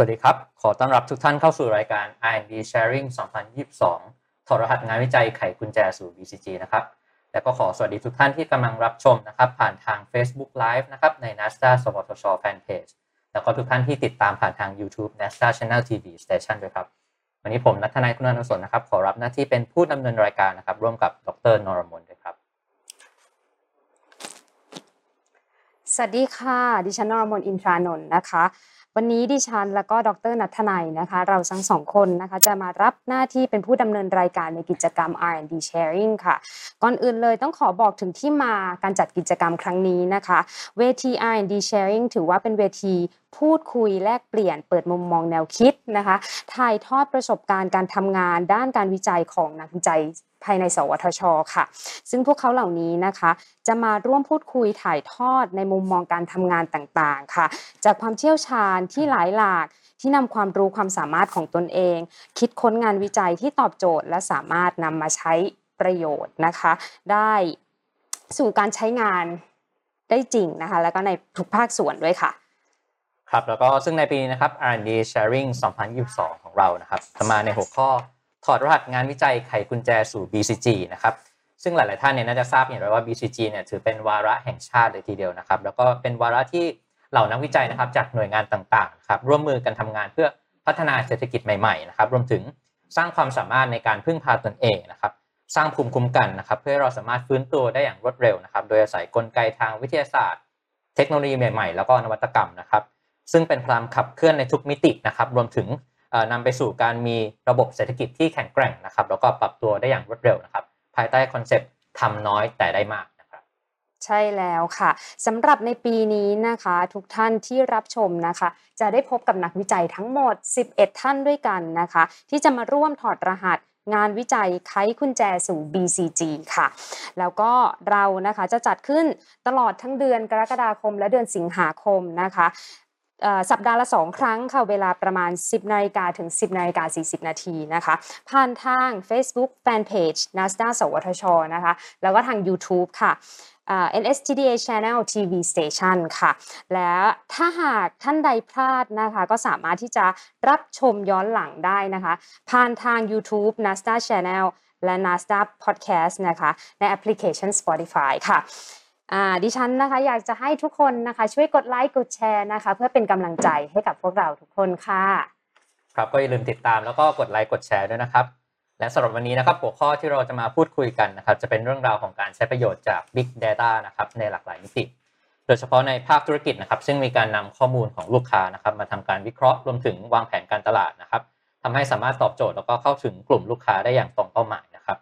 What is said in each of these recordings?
สวัสดีครับ ขอต้อนรับทุกท่านเข้าสู่รายการ R&D Sharing 2022 ถอดรหัสงานวิจัยไขกุญแจสู่ BCG นะครับ และก็ขอสวัสดีทุกท่านที่กำลังรับชมนะครับ ผ่านทาง Facebook Live นะครับ ใน NASDA สวทช Fanpage แล้วก็ทุกท่านที่ติดตามผ่านทาง YouTube NASDA Channel TV Station ด้วยครับ วันนี้ผมนัทนายคุณานนท์สนนะครับ ขอรับหน้าที่เป็นผู้ดำเนินรายการนะครับ ร่วมกับดรนรมนด้วยครับ สวัสดีค่ะ ดิฉันนรมนอินทรานนท์นะคะ วันนี้ดิฉันแล้วก็ดรนัทนายนะคะ เราทั้งสองคนนะคะจะมารับหน้าที่เป็นผู้ดำเนินรายการในกิจกรรม R&D Sharing ค่ะ ก่อนอื่นเลยต้องขอบอกถึงที่มาการจัดกิจกรรมครั้งนี้นะคะ เวที R&D Sharing ถือว่าเป็นเวที พูดคุยแลกเปลี่ยนเปิดมุมมองแนวคิดนะคะ ถ่ายทอดประสบการณ์การทำงานด้านการวิจัยของนักวิจัยภายใน สวทช ค่ะ ซึ่งพวกเขาเหล่านี้นะคะ จะมาร่วมพูดคุยถ่ายทอดในมุมมองการทำงานต่างๆ ค่ะ จากความเชี่ยวชาญที่หลายหลากที่นำความรู้ความสามารถของตนเอง คิดค้นงานวิจัยที่ตอบโจทย์ และสามารถนำมาใช้ประโยชน์นะคะ ได้สู่การใช้งานได้จริงนะคะ แล้วก็ในทุกภาคส่วนด้วยค่ะ ครับแล้วก็ซึ่งในปีนี้นะครับ R&D Sharing 2022 ของเรานะครับจะมาในหัวข้อถอดรหัสงานวิจัยไขกุญแจสู่ BCG นะครับซึ่งหลาย ๆ ท่านเนี่ยน่าจะทราบอย่างไรว่า BCG เนี่ยถือเป็นวาระแห่งชาติเลยทีเดียวนะครับ แล้วก็เป็นวาระที่เหล่านักวิจัยนะครับจากหน่วยงานต่าง ๆ ครับร่วมมือกันทำงานเพื่อพัฒนาเศรษฐกิจใหม่ ๆ นะครับ รวมถึงสร้างความสามารถในการพึ่งพาตนเองนะครับ สร้างภูมิคุ้มกันนะครับ เพื่อให้เราสามารถฟื้นตัวได้อย่างรวดเร็วนะครับ โดยอาศัยกลไกทางวิทยาศาสตร์ เทคโนโลยีใหม่ ๆ แล้วก็นวัตกรรมนะครับ ซึ่งเป็นพลังขับเคลื่อนในทุกมิตินะครับรวมถึงนำไปสู่การมีระบบเศรษฐกิจที่แข็งแกร่งนะครับ แล้วก็ปรับตัวได้อย่างรวดเร็วนะครับ ภายใต้คอนเซปต์ทำน้อยแต่ได้มากนะครับใช่แล้วค่ะสำหรับในปีนี้นะคะ ทุกท่านที่รับชมนะคะ จะได้พบกับนักวิจัยทั้งหมด 11 ท่านด้วยกันนะคะ ที่จะมาร่วมถอดรหัสงานวิจัยไขกุญแจสู่ BCG ค่ะ แล้วก็เรานะคะจะจัดขึ้นตลอดทั้งเดือนกรกฎาคมและเดือนสิงหาคมนะคะ สัปดาห์ละ 2 ครั้งค่ะเวลาประมาณ 10นาฬิกาถึง 10นาฬิกา40 นาทีนะคะผ่านทาง Facebook Fanpage NASDA สวทชนะคะแล้วก็ทาง YouTube ค่ะ NSTDA Channel TV Station ค่ะ และถ้าหากท่านใดพลาดนะคะ ก็สามารถที่จะรับชมย้อนหลังได้นะคะ ผ่านทาง YouTube NASDA Channel และ NASDA Podcast นะคะ ในแอปพลิเคชัน Spotify ค่ะ ดิฉันนะคะอยากจะให้ทุกคนนะคะ ช่วยกดไลค์กดแชร์นะคะ เพื่อเป็นกำลังใจให้กับพวกเราทุกคนค่ะ ครับก็อย่าลืมติดตามแล้วก็กดไลค์กดแชร์ด้วยนะครับ และสำหรับวันนี้นะครับหัวข้อที่เราจะมาพูดคุยกันนะครับ จะเป็นเรื่องราวของการใช้ประโยชน์จาก Big Data นะครับในหลากหลายมิติ โดยเฉพาะในภาคธุรกิจนะครับ ซึ่งมีการนำข้อมูลของลูกค้านะครับ มาทำการวิเคราะห์รวมถึงวางแผนการตลาดนะครับทำให้สามารถตอบโจทย์แล้วก็เข้าถึงกลุ่มลูกค้าได้อย่างตรงเป้าหมายนะครับ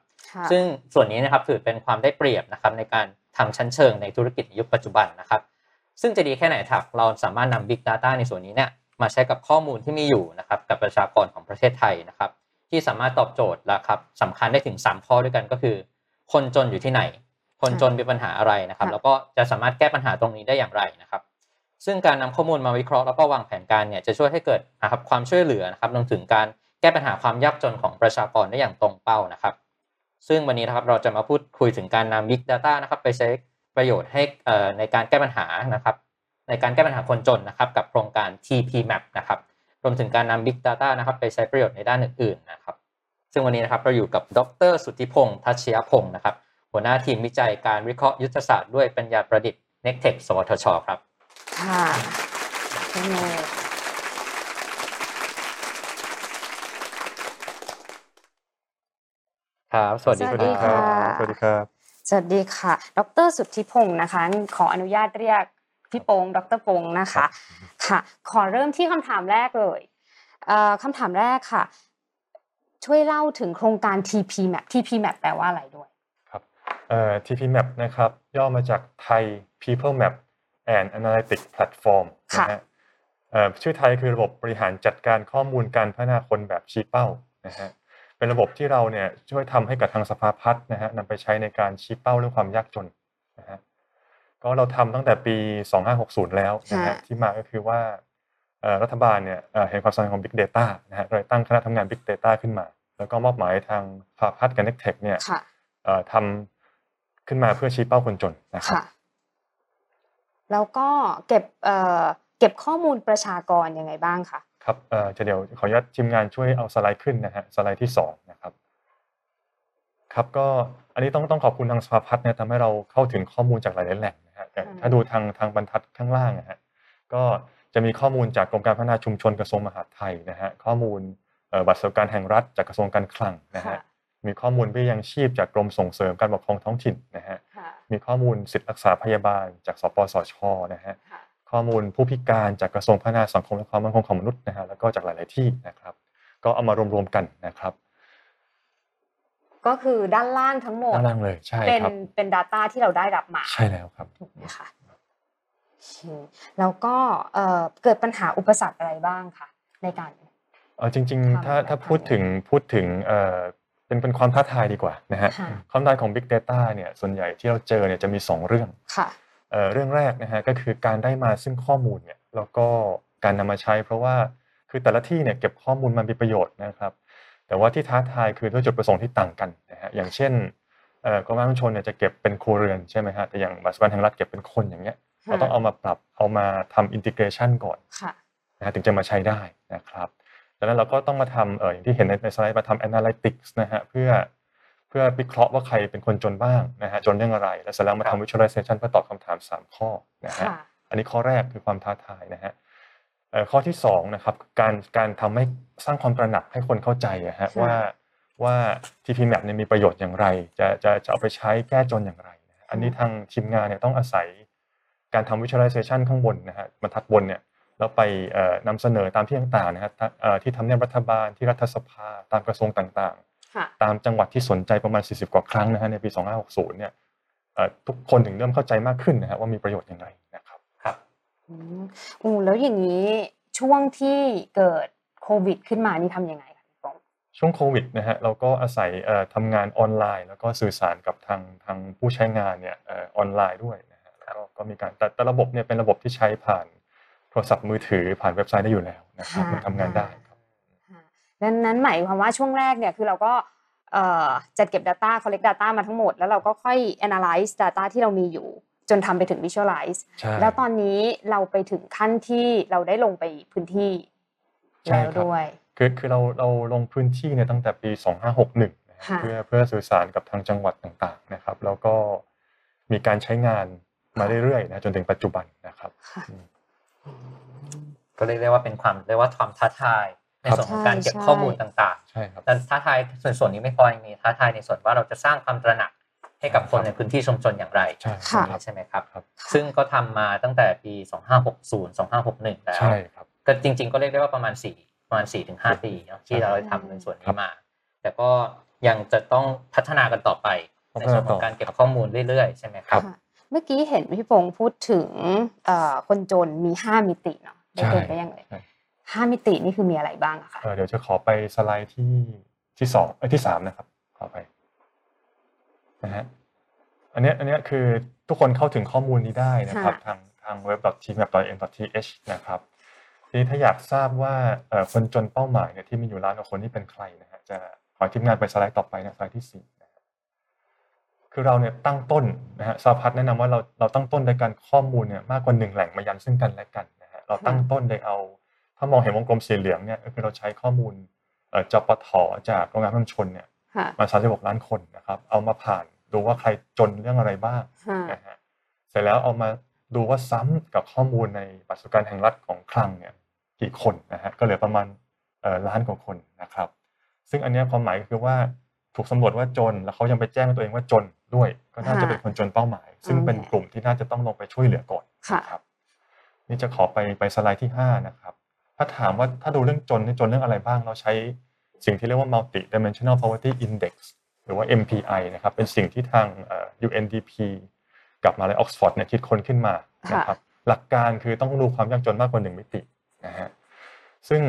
ซึ่งส่วนนี้นะครับถือเป็นความได้เปรียบนะครับในการ ทำชั้นเชิงในธุรกิจยุคปัจจุบันนะครับ ซึ่งจะดีแค่ไหนถ้าเราสามารถนำ Big Data ในส่วนนี้เนี่ยมาใช้กับข้อมูลที่มีอยู่นะครับกับประชากรของประเทศไทยนะครับ ที่สามารถตอบโจทย์และครับสำคัญได้ถึง 3 ข้อด้วยกันก็คือ คนจนอยู่ที่ไหน คนจนมีปัญหาอะไรนะครับ แล้วก็จะสามารถแก้ปัญหาตรงนี้ได้อย่างไรนะครับ ซึ่งการนำข้อมูลมาวิเคราะห์แล้วก็วางแผนการเนี่ยจะช่วยให้เกิดนะครับความช่วยเหลือนะครับรวมถึงการแก้ปัญหาความยากจนของประชากรได้อย่างตรงเป้านะครับ ซึ่งวันนี้นะครับเราจะมาพูดคุยถึงการนำ Big Data นะครับไปใช้ประโยชน์ให้ในการแก้ปัญหานะครับในการแก้ปัญหาคนจนนะครับกับโครงการ TP Map นะครับรวมถึงการนำ Big Data นะครับไปใช้ประโยชน์ในด้านอื่นๆนะครับซึ่งวันนี้นะครับเราอยู่กับดร สุทธิพงษ์ทัชยพงศ์นะครับหัวหน้าทีมวิจัยการวิเคราะห์ยุทธศาสตร์ด้วยปัญญาประดิษฐ์ n e c t e c h สวทช ครับค่ะ ครับ สวัสดีครับสวัสดีครับ สวัสดีค่ะ ดร สุทธิพงศ์นะคะ ขออนุญาตเรียกพี่โปงดรปงนะคะ ค่ะ ขอเริ่มที่คำถามแรกเลยคำถามแรกค่ะ ช่วยเล่าถึงโครงการ TP Map TP Map แปลว่าอะไรด้วย ครับ TP Map นะครับ ย่อมาจาก Thai People Map and Analytics Platform นะฮะชื่อไทยคือระบบบริหารจัดการข้อมูลการพัฒนาคนแบบชี้เป้านะฮะ เป็นระบบที่เราเนี่ยช่วยทำให้กับทางสภาพัฒน์นะฮะนำไปใช้ในการชี้เป้าเรื่องความยากจนนะฮะก็เราทำตั้งแต่ปี 2560 แล้วนะฮะที่มาก็คือว่ารัฐบาลเนี่ยเห็นความสำคัญของ Big Data นะฮะโดยตั้งคณะทำงาน Big Data ขึ้นมา แล้วก็มอบหมายทางภาพัฒน์กับ n e c t e c h เนี่ยทำขึ้นมาเพื่อชี้เป้าคนจนนะครับแล้วก็เก็บเก็บข้อมูลประชากรยังไงบ้างคะ ครับเอ่อจะเดี๋ยวขออนุญาตทีมงานช่วยเอาสไลด์ขึ้นนะฮะสไลด์ที่สองนะครับครับก็อันนี้ต้องต้องขอบคุณทางสภาพัฒน์เนี่ยทำให้เราเข้าถึงข้อมูลจากหลายๆแหล่งนะฮะแต่อืมถ้าดูทางทางบรรทัดข้างล่างนะฮะก็จะมีข้อมูลจากกรมการพัฒนาชุมชนกระทรวงมหาดไทยนะฮะข้อมูลเอ่อบัตรสวัสดิการแห่งรัฐจากกระทรวงการคลังนะค่ะฮะมีข้อมูลเบี้ยยังชีพจากกรมส่งเสริมการปกครองท้องถิ่นนะฮะค่ะมีข้อมูลสิทธิรักษาพยาบาลจากสปสชนะฮะค่ะ ข้อมูลผู้พิการจากกระทรวงพัฒนาสังคมและความมั่นคงของมนุษย์นะฮะแล้วก็จากหลาย ๆ ที่นะครับ ก็เอามารวม ๆ กันนะครับ ก็คือด้านล่างทั้งหมดด้านล่างเลยใช่เป็นครับเป็น Data ที่เราได้รับมา ใช่แล้วครับถูกไหมคะโอเคแล้วก็เอ่อเกิดปัญหาอุปสรรคอะไรบ้างคะในการเออจริงความๆถ้าท้าถ้าทายพูดถึงพูดถึงเอ่อเป็นเป็นความท้าทายดีกว่านะฮะค่ะความท้าทายของ Big Data เนี่ยส่วนใหญ่ที่เราเจอเนี่ยจะมี 2 เรื่องค่ะ เอ่อเรื่องแรกนะฮะก็คือการได้มาซึ่งข้อมูลเนี่ยแล้วก็การนำมาใช้ เพราะว่าคือแต่ละที่เนี่ยเก็บข้อมูลมันมีประโยชน์นะครับ แต่ว่าที่ท้าทายคือด้วยจุดประสงค์ที่ต่างกันนะฮะอย่างเช่นเอ่อกรมการชนเนี่ยจะเก็บเป็นครัวเรือนใช่ไหมฮะแต่อย่างบัตรสวัสดิการแห่งรัฐเก็บเป็นคนอย่างเงี้ยเราต้องเอามาปรับเอามาทำอินทิเกรชันก่อนค่ะนะฮะถึงจะมาใช้ได้นะครับดังนั้นเราก็ต้องมาทำเอ่ออย่างที่เห็นในในสไลด์มาทำ analytics นะฮะเพื่อเพื่อวิเคราะห์ว่าใครเป็นคนจนบ้างนะฮะจนเรื่องอะไร แล้วเสร็จแล้วมาครับทำ visualization เพื่อตอบคำถาม 3 ข้อนะฮะค่ะอันนี้ข้อแรกคือความท้าทายนะฮะเอ่อข้อที่สองนะครับการการทำให้สร้างความตระหนักให้คนเข้าใจอะฮะค่ะว่าว่า TP Map เนี่ยมีประโยชน์อย่างไร จะจะจะเอาไปใช้แก้จนอย่างไรนะฮะอันนี้ทางทีมงานเนี่ยต้องอาศัยการทำ visualization ข้างบนนะฮะบรรทัดบนเนี่ยแล้วไปเอ่อนำเสนอตามที่ต่างๆนะฮะทั้งเอ่อที่ทำเนียบรัฐบาลที่รัฐสภาตามกระทรวงต่างค่ะๆ ตามจังหวัดที่สนใจประมาณ 40 กว่าครั้งนะฮะในปี 2560 เนี่ยเอ่อทุกคนถึงเริ่มเข้าใจมากขึ้นนะฮะว่ามีประโยชน์อย่างไรนะครับครับอืมอูแล้วอย่างนี้ช่วงที่เกิดโควิด ขึ้นมานี่ทำยังไงคะพี่ปองช่วงโควิดนะฮะเราก็อาศัยเอ่อทำงานออนไลน์ แล้วก็สื่อสารกับทางทางผู้ใช้งานเนี่ยเอ่อออนไลน์ด้วยนะฮะแล้วก็ก็มีการแต่แต่ระบบเนี่ยเป็นระบบที่ใช้ผ่านโทรศัพท์มือถือผ่านเว็บไซต์ได้อยู่แล้วนะครับค่ะมันทำงานได้ครับค่ะ ดังนั้นหมายความว่าช่วงแรกเนี่ยคือเราก็เอ่อจัดเก็บ Data collect data มาทั้งหมด แล้วเราก็ค่อย analyze data ที่เรามีอยู่ จนทำไปถึง visualize ใช่แล้วตอนนี้เราไปถึงขั้นที่เราได้ลงไปพื้นที่ใช่แล้วครับด้วยคือคือเราเราลงพื้นที่เนี่ยตั้งแต่ปี 2561นะฮะค่ะเพื่อเพื่อสื่อสารกับทางจังหวัดต่างๆนะครับ แล้วก็มีการใช้งานมาเรื่อยๆนะจนถึงปัจจุบันนะครับค่ะก็เรียกได้ว่าเป็นความเรียกว่าความท้าทาย ในครับส่วนของการเก็บใช่ข้อมูลต่างใช่ครับๆแต่ท้าทายส่วนส่วนนี้ไม่พอยังมีท้าทายในส่วนว่าเราจะสร้างความตระหนักให้กับคนในพื้นที่ชุมชนอย่างไรใช่ค่ะครับใช่ไหมครับครับ ซึ่งก็ทำมาตั้งแต่ปี 2560 2561 แล้วใช่ครับก็จริง ๆ ก็เรียกได้ว่าประมาณ 4 ประมาณ4ถึง5ปีเนาะที่เราได้ทำในส่วนครันี้บมา แต่ก็ยังจะต้องพัฒนากันต่อไปพัในฒนาส่วนของต่อการเก็บข้อมูลเรื่อยๆ ใช่ไหมครับค่ะเมื่อกี้เห็นพี่พงศ์พูดถึงเอ่อคนจนมีห้ามิติเนาะได้ใช่เป็นไปยังไงใช่ ห้ามิตินี่คือมีอะไรบ้างอะคะเอ่อเดี๋ยวจะขอไปสไลด์ที่ที่สองเอ้ยที่สามนะครับ ขอไปนะฮะอันเนี้ยอันเนี้ยคือทุกคนเข้าถึงข้อมูลนี้ได้นะครับ ทางทาง web.tmap.n.th นะครับทีนี้ถ้าอยากทราบว่าเอ่อคนจนเป้าหมายเนี่ยที่มีอยู่ล้านกว่าคนนี่เป็นใครนะฮะจะขอทีมงานไปสไลด์ต่อไปนะสไลด์ที่สี่นะฮะคือเราเนี่ยตั้งต้นนะฮะสาพัฒน์แนะนำว่าเราเราตั้งต้นโดยการข้อมูลเนี่ยมากกว่าหนึ่งแหล่งมายันซึ่งกันและกันนะฮะเราตั้งต้นโดยเอา ถ้ามองเห็นวงกลมสีเหลืองเนี่ยก็คือเราใช้ข้อมูลเอ่อจปทจากโรงงานพันชนเนี่ยค่ะมา 36 ล้านคนนะครับ เอามาผ่านดูว่าใครจนเรื่องอะไรบ้างค่ะนะฮะเสร็จแล้วเอามาดูว่าซ้ำกับข้อมูลในบัตรสวัสดิการแห่งรัฐของคลังเนี่ยกี่คนนะฮะก็เหลือประมาณเอ่อล้านกว่าคนนะครับ ซึ่งอันเนี้ยความหมายก็คือว่าถูกสำรวจว่าจน แล้วเขายังไปแจ้งตัวเองว่าจนด้วย ก็น่าจะเป็นคนจนเป้าหมาย ซึ่งเป็นกลุ่มที่น่าจะต้องลงไปช่วยเหลือก่อนค่ะนะครับนี่จะขอไปไปสไลด์ที่5นะครับ ถ้าถามว่าถ้าดูเรื่องจนนี่จนเรื่องอะไรบ้างเราใช้สิ่งที่เรียกว่า multi dimensional poverty index หรือว่า MPI นะครับเป็นสิ่งที่ทางเอ่อ UNDP กับมหาลัยออกซฟอร์ดเนี่ยคิดค้นขึ้นมานะครับหลักการคือต้องดูความยากจนมากกว่า1มิตินะฮะซึ่ง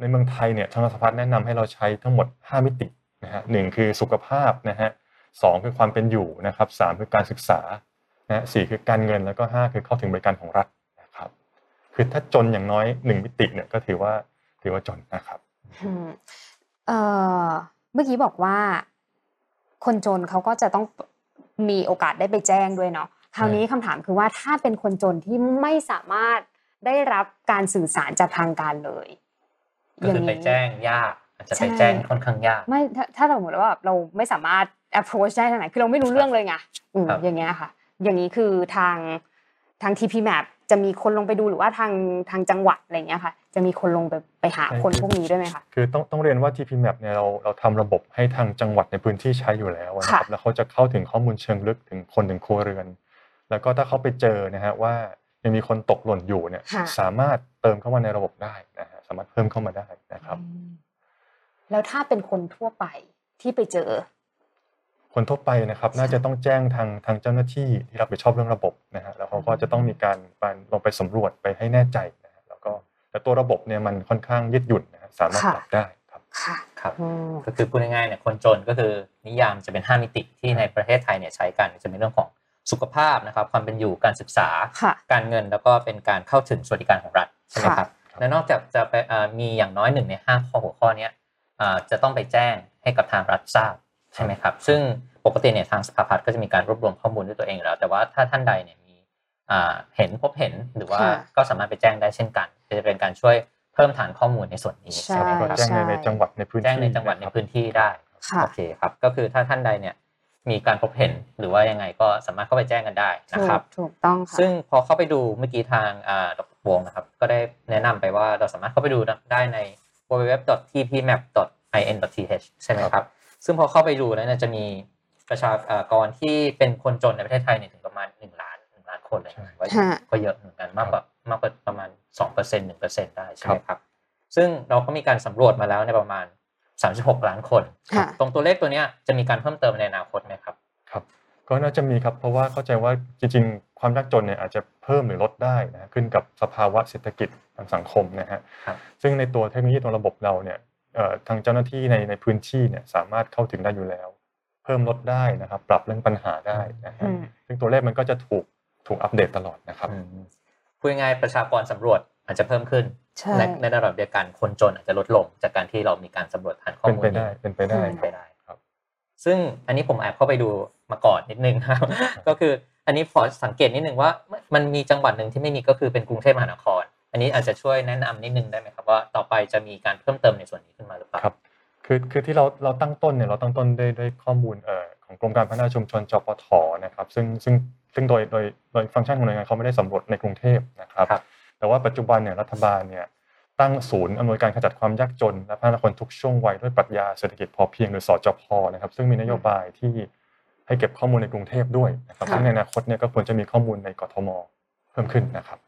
ในเมืองไทยเนี่ยทางรัฐพัฒน์แนะนำให้เราใช้ทั้งหมด 5 มิตินะฮะหนึ่งคือสุขภาพนะฮะสองคือความเป็นอยู่นะครับสามคือการศึกษานะฮะสี่คือการเงินแล้วก็ห้าคือเข้าถึงบริการของรัฐนะ ครับคือถ้าจนอย่างน้อยหนึ่งมิติเนี่ยก็ถือว่าถือว่าจนนะครับอืมเอ่อเมื่อกี้บอกว่า คนจนเขาก็จะต้องมีโอกาสได้ไปแจ้งด้วยเนาะคราวนี้คำถามคือว่าถ้าเป็นคนจนที่ไม่สามารถได้รับการสื่อสารจากทางการเลยก็คือไปแจ้งยากอาจจะไปแจ้งค่อนข้างยาก ไม่ถ้าถ้าสมมติว่าแบบเราไม่สามารถ approach ได้ทางไหนคือเราไม่รู้เรื่องเลยไงอืมครับอย่างเงี้ยค่ะ อย่างนี้คือทางทาง TP Map จะมีคนลงไปดูหรือว่าทางทางจังหวัดอะไรเงี้ยค่ะ จะมีคนลงไปไปหาคนพวกนี้ด้วยไหมคะคือต้องต้องเรียนว่า TP Map เนี่ยเราเราทำระบบให้ทางจังหวัดในพื้นที่ใช้อยู่แล้วนะครับค่ะแล้วเขาจะเข้าถึงข้อมูลเชิงลึกถึงคนถึงครัวเรือน แล้วก็ถ้าเขาไปเจอนะฮะว่ายังมีคนตกหล่นอยู่เนี่ยค่ะสามารถเติมเข้ามาในระบบได้นะฮะสามารถเพิ่มเข้ามาได้นะครับอืมแล้วถ้าเป็นคนทั่วไปที่ไปเจอ คนทั่วไปนะครับน่าจะต้องแจ้งทางทางเจ้าหน้าที่ที่รับผิดชอบเรื่องระบบนะฮะแล้วเขาก็จะต้องมีการไปลงไปสำรวจไปให้แน่ใจนะฮะแล้วก็แต่ตัวระบบเนี่ยมันค่อนข้างยืดหยุ่นนะฮะสามารถค่ะปรับได้ครับค่ะครับอืมก็คือพูดง่ายๆเนี่ยคนจนก็คือนิยามจะเป็น 5 มิติที่ในประเทศไทยเนี่ยใช้กันจะเป็นเรื่องของสุขภาพนะครับความเป็นอยู่การศึกษาค่ะการเงินแล้วก็เป็นการเข้าถึงสวัสดิการของรัฐใช่ไหมครับค่ะและนอกจากจะไปเอ่อมีอย่างน้อยหนึ่งในห้าข้อหัวข้อเนี้ยเอ่อจะต้องไปแจ้งให้กับทางรัฐทราบ ใช่ไหมครับ ซึ่งปกติเนี่ยทางสภาพัฒน์ก็จะมีการรวบรวมข้อมูลด้วยตัวเองอยู่แล้ว แต่ว่าถ้าท่านใดเนี่ยมีอ่าเห็นพบเห็นหรือว่าค่ะก็สามารถไปแจ้งได้เช่นกันจะเป็นการช่วยเพิ่มฐานข้อมูลในส่วนนี้ใช่ใช่ไหมก็ครับแจ้งในใช่ในจังหวัดในพื้นที่แจ้งในจังหวัดในะครับพื้นที่ได้ค่ะโอเคครับ ก็คือถ้าท่านใดเนี่ยมีการพบเห็นหรือว่ายังไงก็สามารถเข้าไปแจ้งกันได้นะครับ ถูกถูกต้องค่ะซึ่งพอเข้าไปดูเมื่อกี้ทางอ่าดรวงนะครับ ก็ได้แนะนำไปว่าเราสามารถเข้าไปดูได้ใน www.tpmap.in.th ใช่ไหมครับ ซึ่งพอเข้าไปดูแล้วเนี่ยจะมีประชากรที่เป็นคนจนในประเทศไทยเนี่ยถึงประมาณ1ล้าน1ล้านคนเลยนะก็ค่ะก็เยอะเหมือนกันมากกว่ามากกว่าประมาณ2% 1%ได้ใช่ไหมครับ ซึ่งเราก็มีการสำรวจมาแล้วในประมาณ36ล้านคนค่ะตรงตัวเลขตัวเนี้ยจะมีการเพิ่มเติมในอนาคตไหมครับครับ ก็น่าจะมีครับเพราะว่าเข้าใจว่าจริง ๆ ความยากจนเนี่ยอาจจะเพิ่มหรือลดได้นะฮะขึ้นกับสภาวะเศรษฐกิจทางสังคมนะฮะครับซึ่งในตัวเทคโนโลยีตัวระบบเราเนี่ยเอ่อ ทางเจ้าหน้าที่ในในพื้นที่เนี่ยสามารถเข้าถึงได้อยู่แล้ว เพิ่มลดได้นะครับ ปรับเรื่องปัญหาได้นะฮะอืมซึ่งตัวเลขมันก็จะถูกถูกอัปเดตตลอดนะครับอืมพูดง่ายๆประชากรสำรวจอาจจะเพิ่มขึ้นใช่ในในระดับเดียวกันคนจนอาจจะลดลง จากการที่เรามีการสำรวจฐานข้อเป็นมูลไปได้เป็นไปได้เป็นไปได้ครับ ซึ่งอันนี้ผมแอบเข้าไปดูมาก่อนนิดนึงครับ ก็คืออันนี้ขอสังเกตนิดนึงว่ามันมีจังหวัดหนึ่งที่ไม่มีก็คือเป็นกรุงเทพมหานคร อันนี้อาจจะช่วยแนะนำนิดนึงได้ไหมครับว่าต่อไปจะมีการเพิ่มเติมในส่วนนี้ขึ้นมาหรือเปล่าครับคือคือที่เราเราตั้งต้นเนี่ยเราตั้งต้นด้วยด้วยข้อมูลเอ่อของกรมการพัฒนาชุมชนจปทนะครับซึ่งซึ่งซึ่งโดยโดยโดยฟังก์ชันของหน่วยงานเขาไม่ได้สำรวจในกรุงเทพนะครับครับแต่ว่าปัจจุบันเนี่ยรัฐบาลเนี่ยตั้งศูนย์อำนวยการขจัดความยากจน และพัฒนาคนทุกช่วงวัยด้วยปรัชญาเศรษฐกิจพอเพียงหรือสจพนะครับ ซึ่งมีนโยบายที่ให้เก็บข้อมูลในกรุงเทพด้วยนะครับค่ะซึ่งในอนาคตเนี่ยก็ควรจะมีข้อมูลในกทมเพิ่มขึ้นนะครับ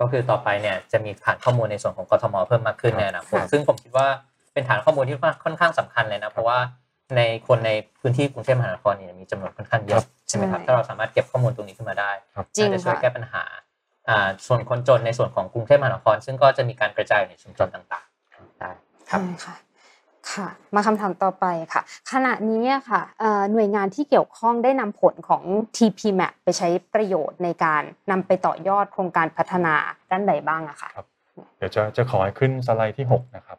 ก็คือต่อไปเนี่ยจะมีฐานข้อมูลในส่วนของกทมเพิ่มมากขึ้นครับในอนาคตค่ะซึ่งผมคิดว่าเป็นฐานข้อมูลที่ค่อนข้างสำคัญเลยนะเพราะว่าในคนในพื้นที่กรุงเทพมหานครเนี่ยมีจำนวนค่อนข้างเยอะใช่ไหมครับถ้าเราสามารถเก็บข้อมูลตรงนี้ขึ้นมาได้จริงน่าจะช่วยค่ะแก้ปัญหาอ่าส่วนคนจนในส่วนของกรุงเทพมหานคร ซึ่งก็จะมีการกระจายอยู่ในชุมชนต่างๆได้ครัใช่บค่ะ ค่ะ มาคำถามต่อไปค่ะ ขณะนี้อะค่ะเอ่อหน่วยงานที่เกี่ยวข้องได้นำผลของ TP Map ไปใช้ประโยชน์ในการนำไปต่อยอดโครงการพัฒนาด้านใดบ้างอะค่ะครับเดี๋ยวจะจะขอให้ขึ้นสไลด์ที่ 6 นะครับ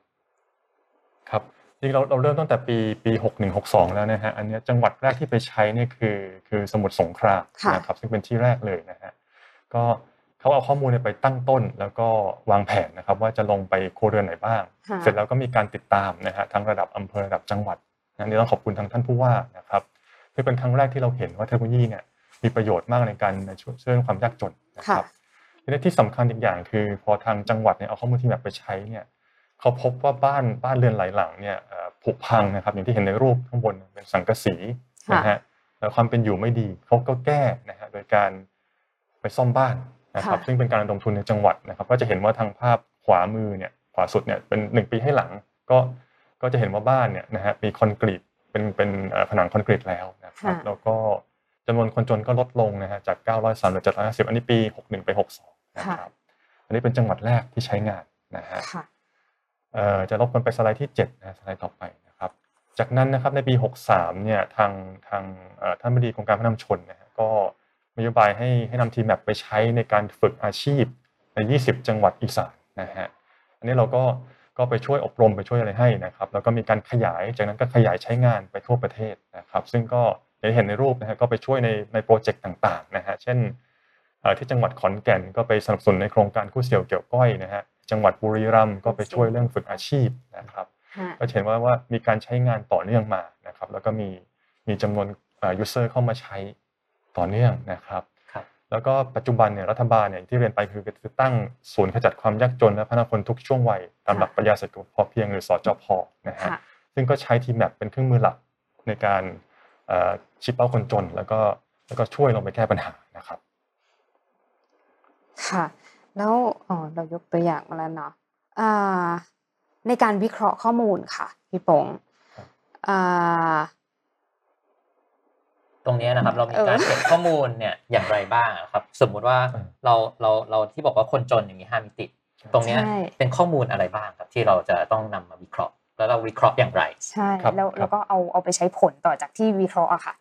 ครับจริงๆเราเราเริ่มตั้งแต่ปีปี61 62 แล้วนะฮะอันเนี้ยจังหวัดแรกที่ไปใช้เนี่ยคือคือสมุทรสงครามค่ะนะครับซึ่งเป็นที่แรกเลยนะฮะก็ เขาเอาข้อมูลเนี่ยไปตั้งต้น แล้วก็วางแผนนะครับ ว่าจะลงไปครัวเรือนไหนบ้างค่ะเสร็จแล้วก็มีการติดตามนะฮะทั้งระดับอำเภอระดับจังหวัดนะนี่ต้องขอบคุณทางท่านผู้ว่านะครับที่เป็นครั้งแรกที่เราเห็นว่าเทคโนโลยีเนี่ยมีประโยชน์มากในการช่วยช่วยเรื่องความยากจนนะครับทีนี้ที่สำคัญอีกอย่างคือ พอทางจังหวัดเนี่ยเอาข้อมูลที่แบบไปใช้เนี่ยเขาพบว่าบ้านบ้านเรือนหลายหลังเนี่ยเอ่อผุพังนะครับ อย่างที่เห็นในรูปข้างบนเป็นสังกะสีนะฮะแล้วความเป็นอยู่ไม่ดีเขาก็แก้นะฮะโดยการไปซ่อมบ้าน นะครับค่ะซึ่งเป็นการระดมทุนในจังหวัดนะครับ ก็จะเห็นว่าทางภาพขวามือเนี่ยขวาสุดเนี่ยเป็นหนึ่งปีให้หลัง ก็ก็จะเห็นว่าบ้านเนี่ยนะฮะมีคอนกรีตเป็นเป็นเอ่อผนังคอนกรีตแล้วนะครับค่ะแล้วก็จำนวนคนจนก็ลดลงนะฮะจาก 903เหลือ750 อันนี้ปี 61 ไป 62 นะครับ อันนี้เป็นจังหวัดแรกที่ใช้งานนะฮะค่ะเอ่อจะลบกันไปสไลด์ที่7นะสไลด์ต่อไปนะครับ จากนั้นนะครับในปี 63 เนี่ยทางทางเอ่อท่านบดีกรมการพัฒนาชุมชนนะฮะก็มี นโยบายให้ให้นำทีมแมปไปใช้ในการฝึกอาชีพใน 20 จังหวัดอีสานนะฮะอันนี้เราก็ก็ไปช่วยอบรมไปช่วยอะไรให้นะครับ แล้วก็มีการขยายจากนั้นก็ขยายใช้งานไปทั่วประเทศนะครับ ซึ่งก็อย่างที่เห็นในรูปนะฮะก็ไปช่วยในในโปรเจกต์ต่างๆนะฮะเช่นเอ่อที่จังหวัดขอนแก่นก็ไปสนับสนุนในโครงการคู่เสี่ยวเกี่ยวก้อยนะฮะจังหวัดบุรีรัมย์ก็ไปช่วยเรื่องฝึกอาชีพนะครับค่ะก็จะเห็นว่าว่ามีการใช้งานต่อเนื่องมานะครับ แล้วก็มีมีจำนวน user เข้ามาใช้ ต่อเนื่องนะครับครับแล้วก็ปัจจุบันเนี่ยรัฐบาลเนี่ยที่เรียนไปคือคือตั้งศูนย์ขจัดความยากจนและพัฒนาคนทุกช่วงวัยตามหลักปรัชญาเศรษฐกิจพอเพียงหรือศจพนะฮะค่ะซึ่งก็ใช้ทีมแมปเป็นเครื่องมือหลักในการเอ่อชี้เป้าคนจน แล้วก็แล้วก็ช่วยลงไปแก้ปัญหานะครับ ค่ะ แล้วอ๋อเรายกตัวอย่างมาแล้วเนาะอ่าในการวิเคราะห์ข้อมูลค่ะพี่ปงครับอ่า ตรงเนี้ยนะครับเรามีเออการเก็บข้อมูลเนี่ยอย่างไรบ้างอะครับ สมมุติว่าเออเราเราเราที่บอกว่าคนจนอย่างมีห้ามิติ ตรงเนี้ยใช่เป็นข้อมูลอะไรบ้างครับที่เราจะต้องนำมาวิเคราะห์ แล้วเราวิเคราะห์อย่างไร ใช่ครับแล้วครับแล้วก็เอาเอาไปใช้ผลต่อจากที่วิเคราะห์อะค่ะ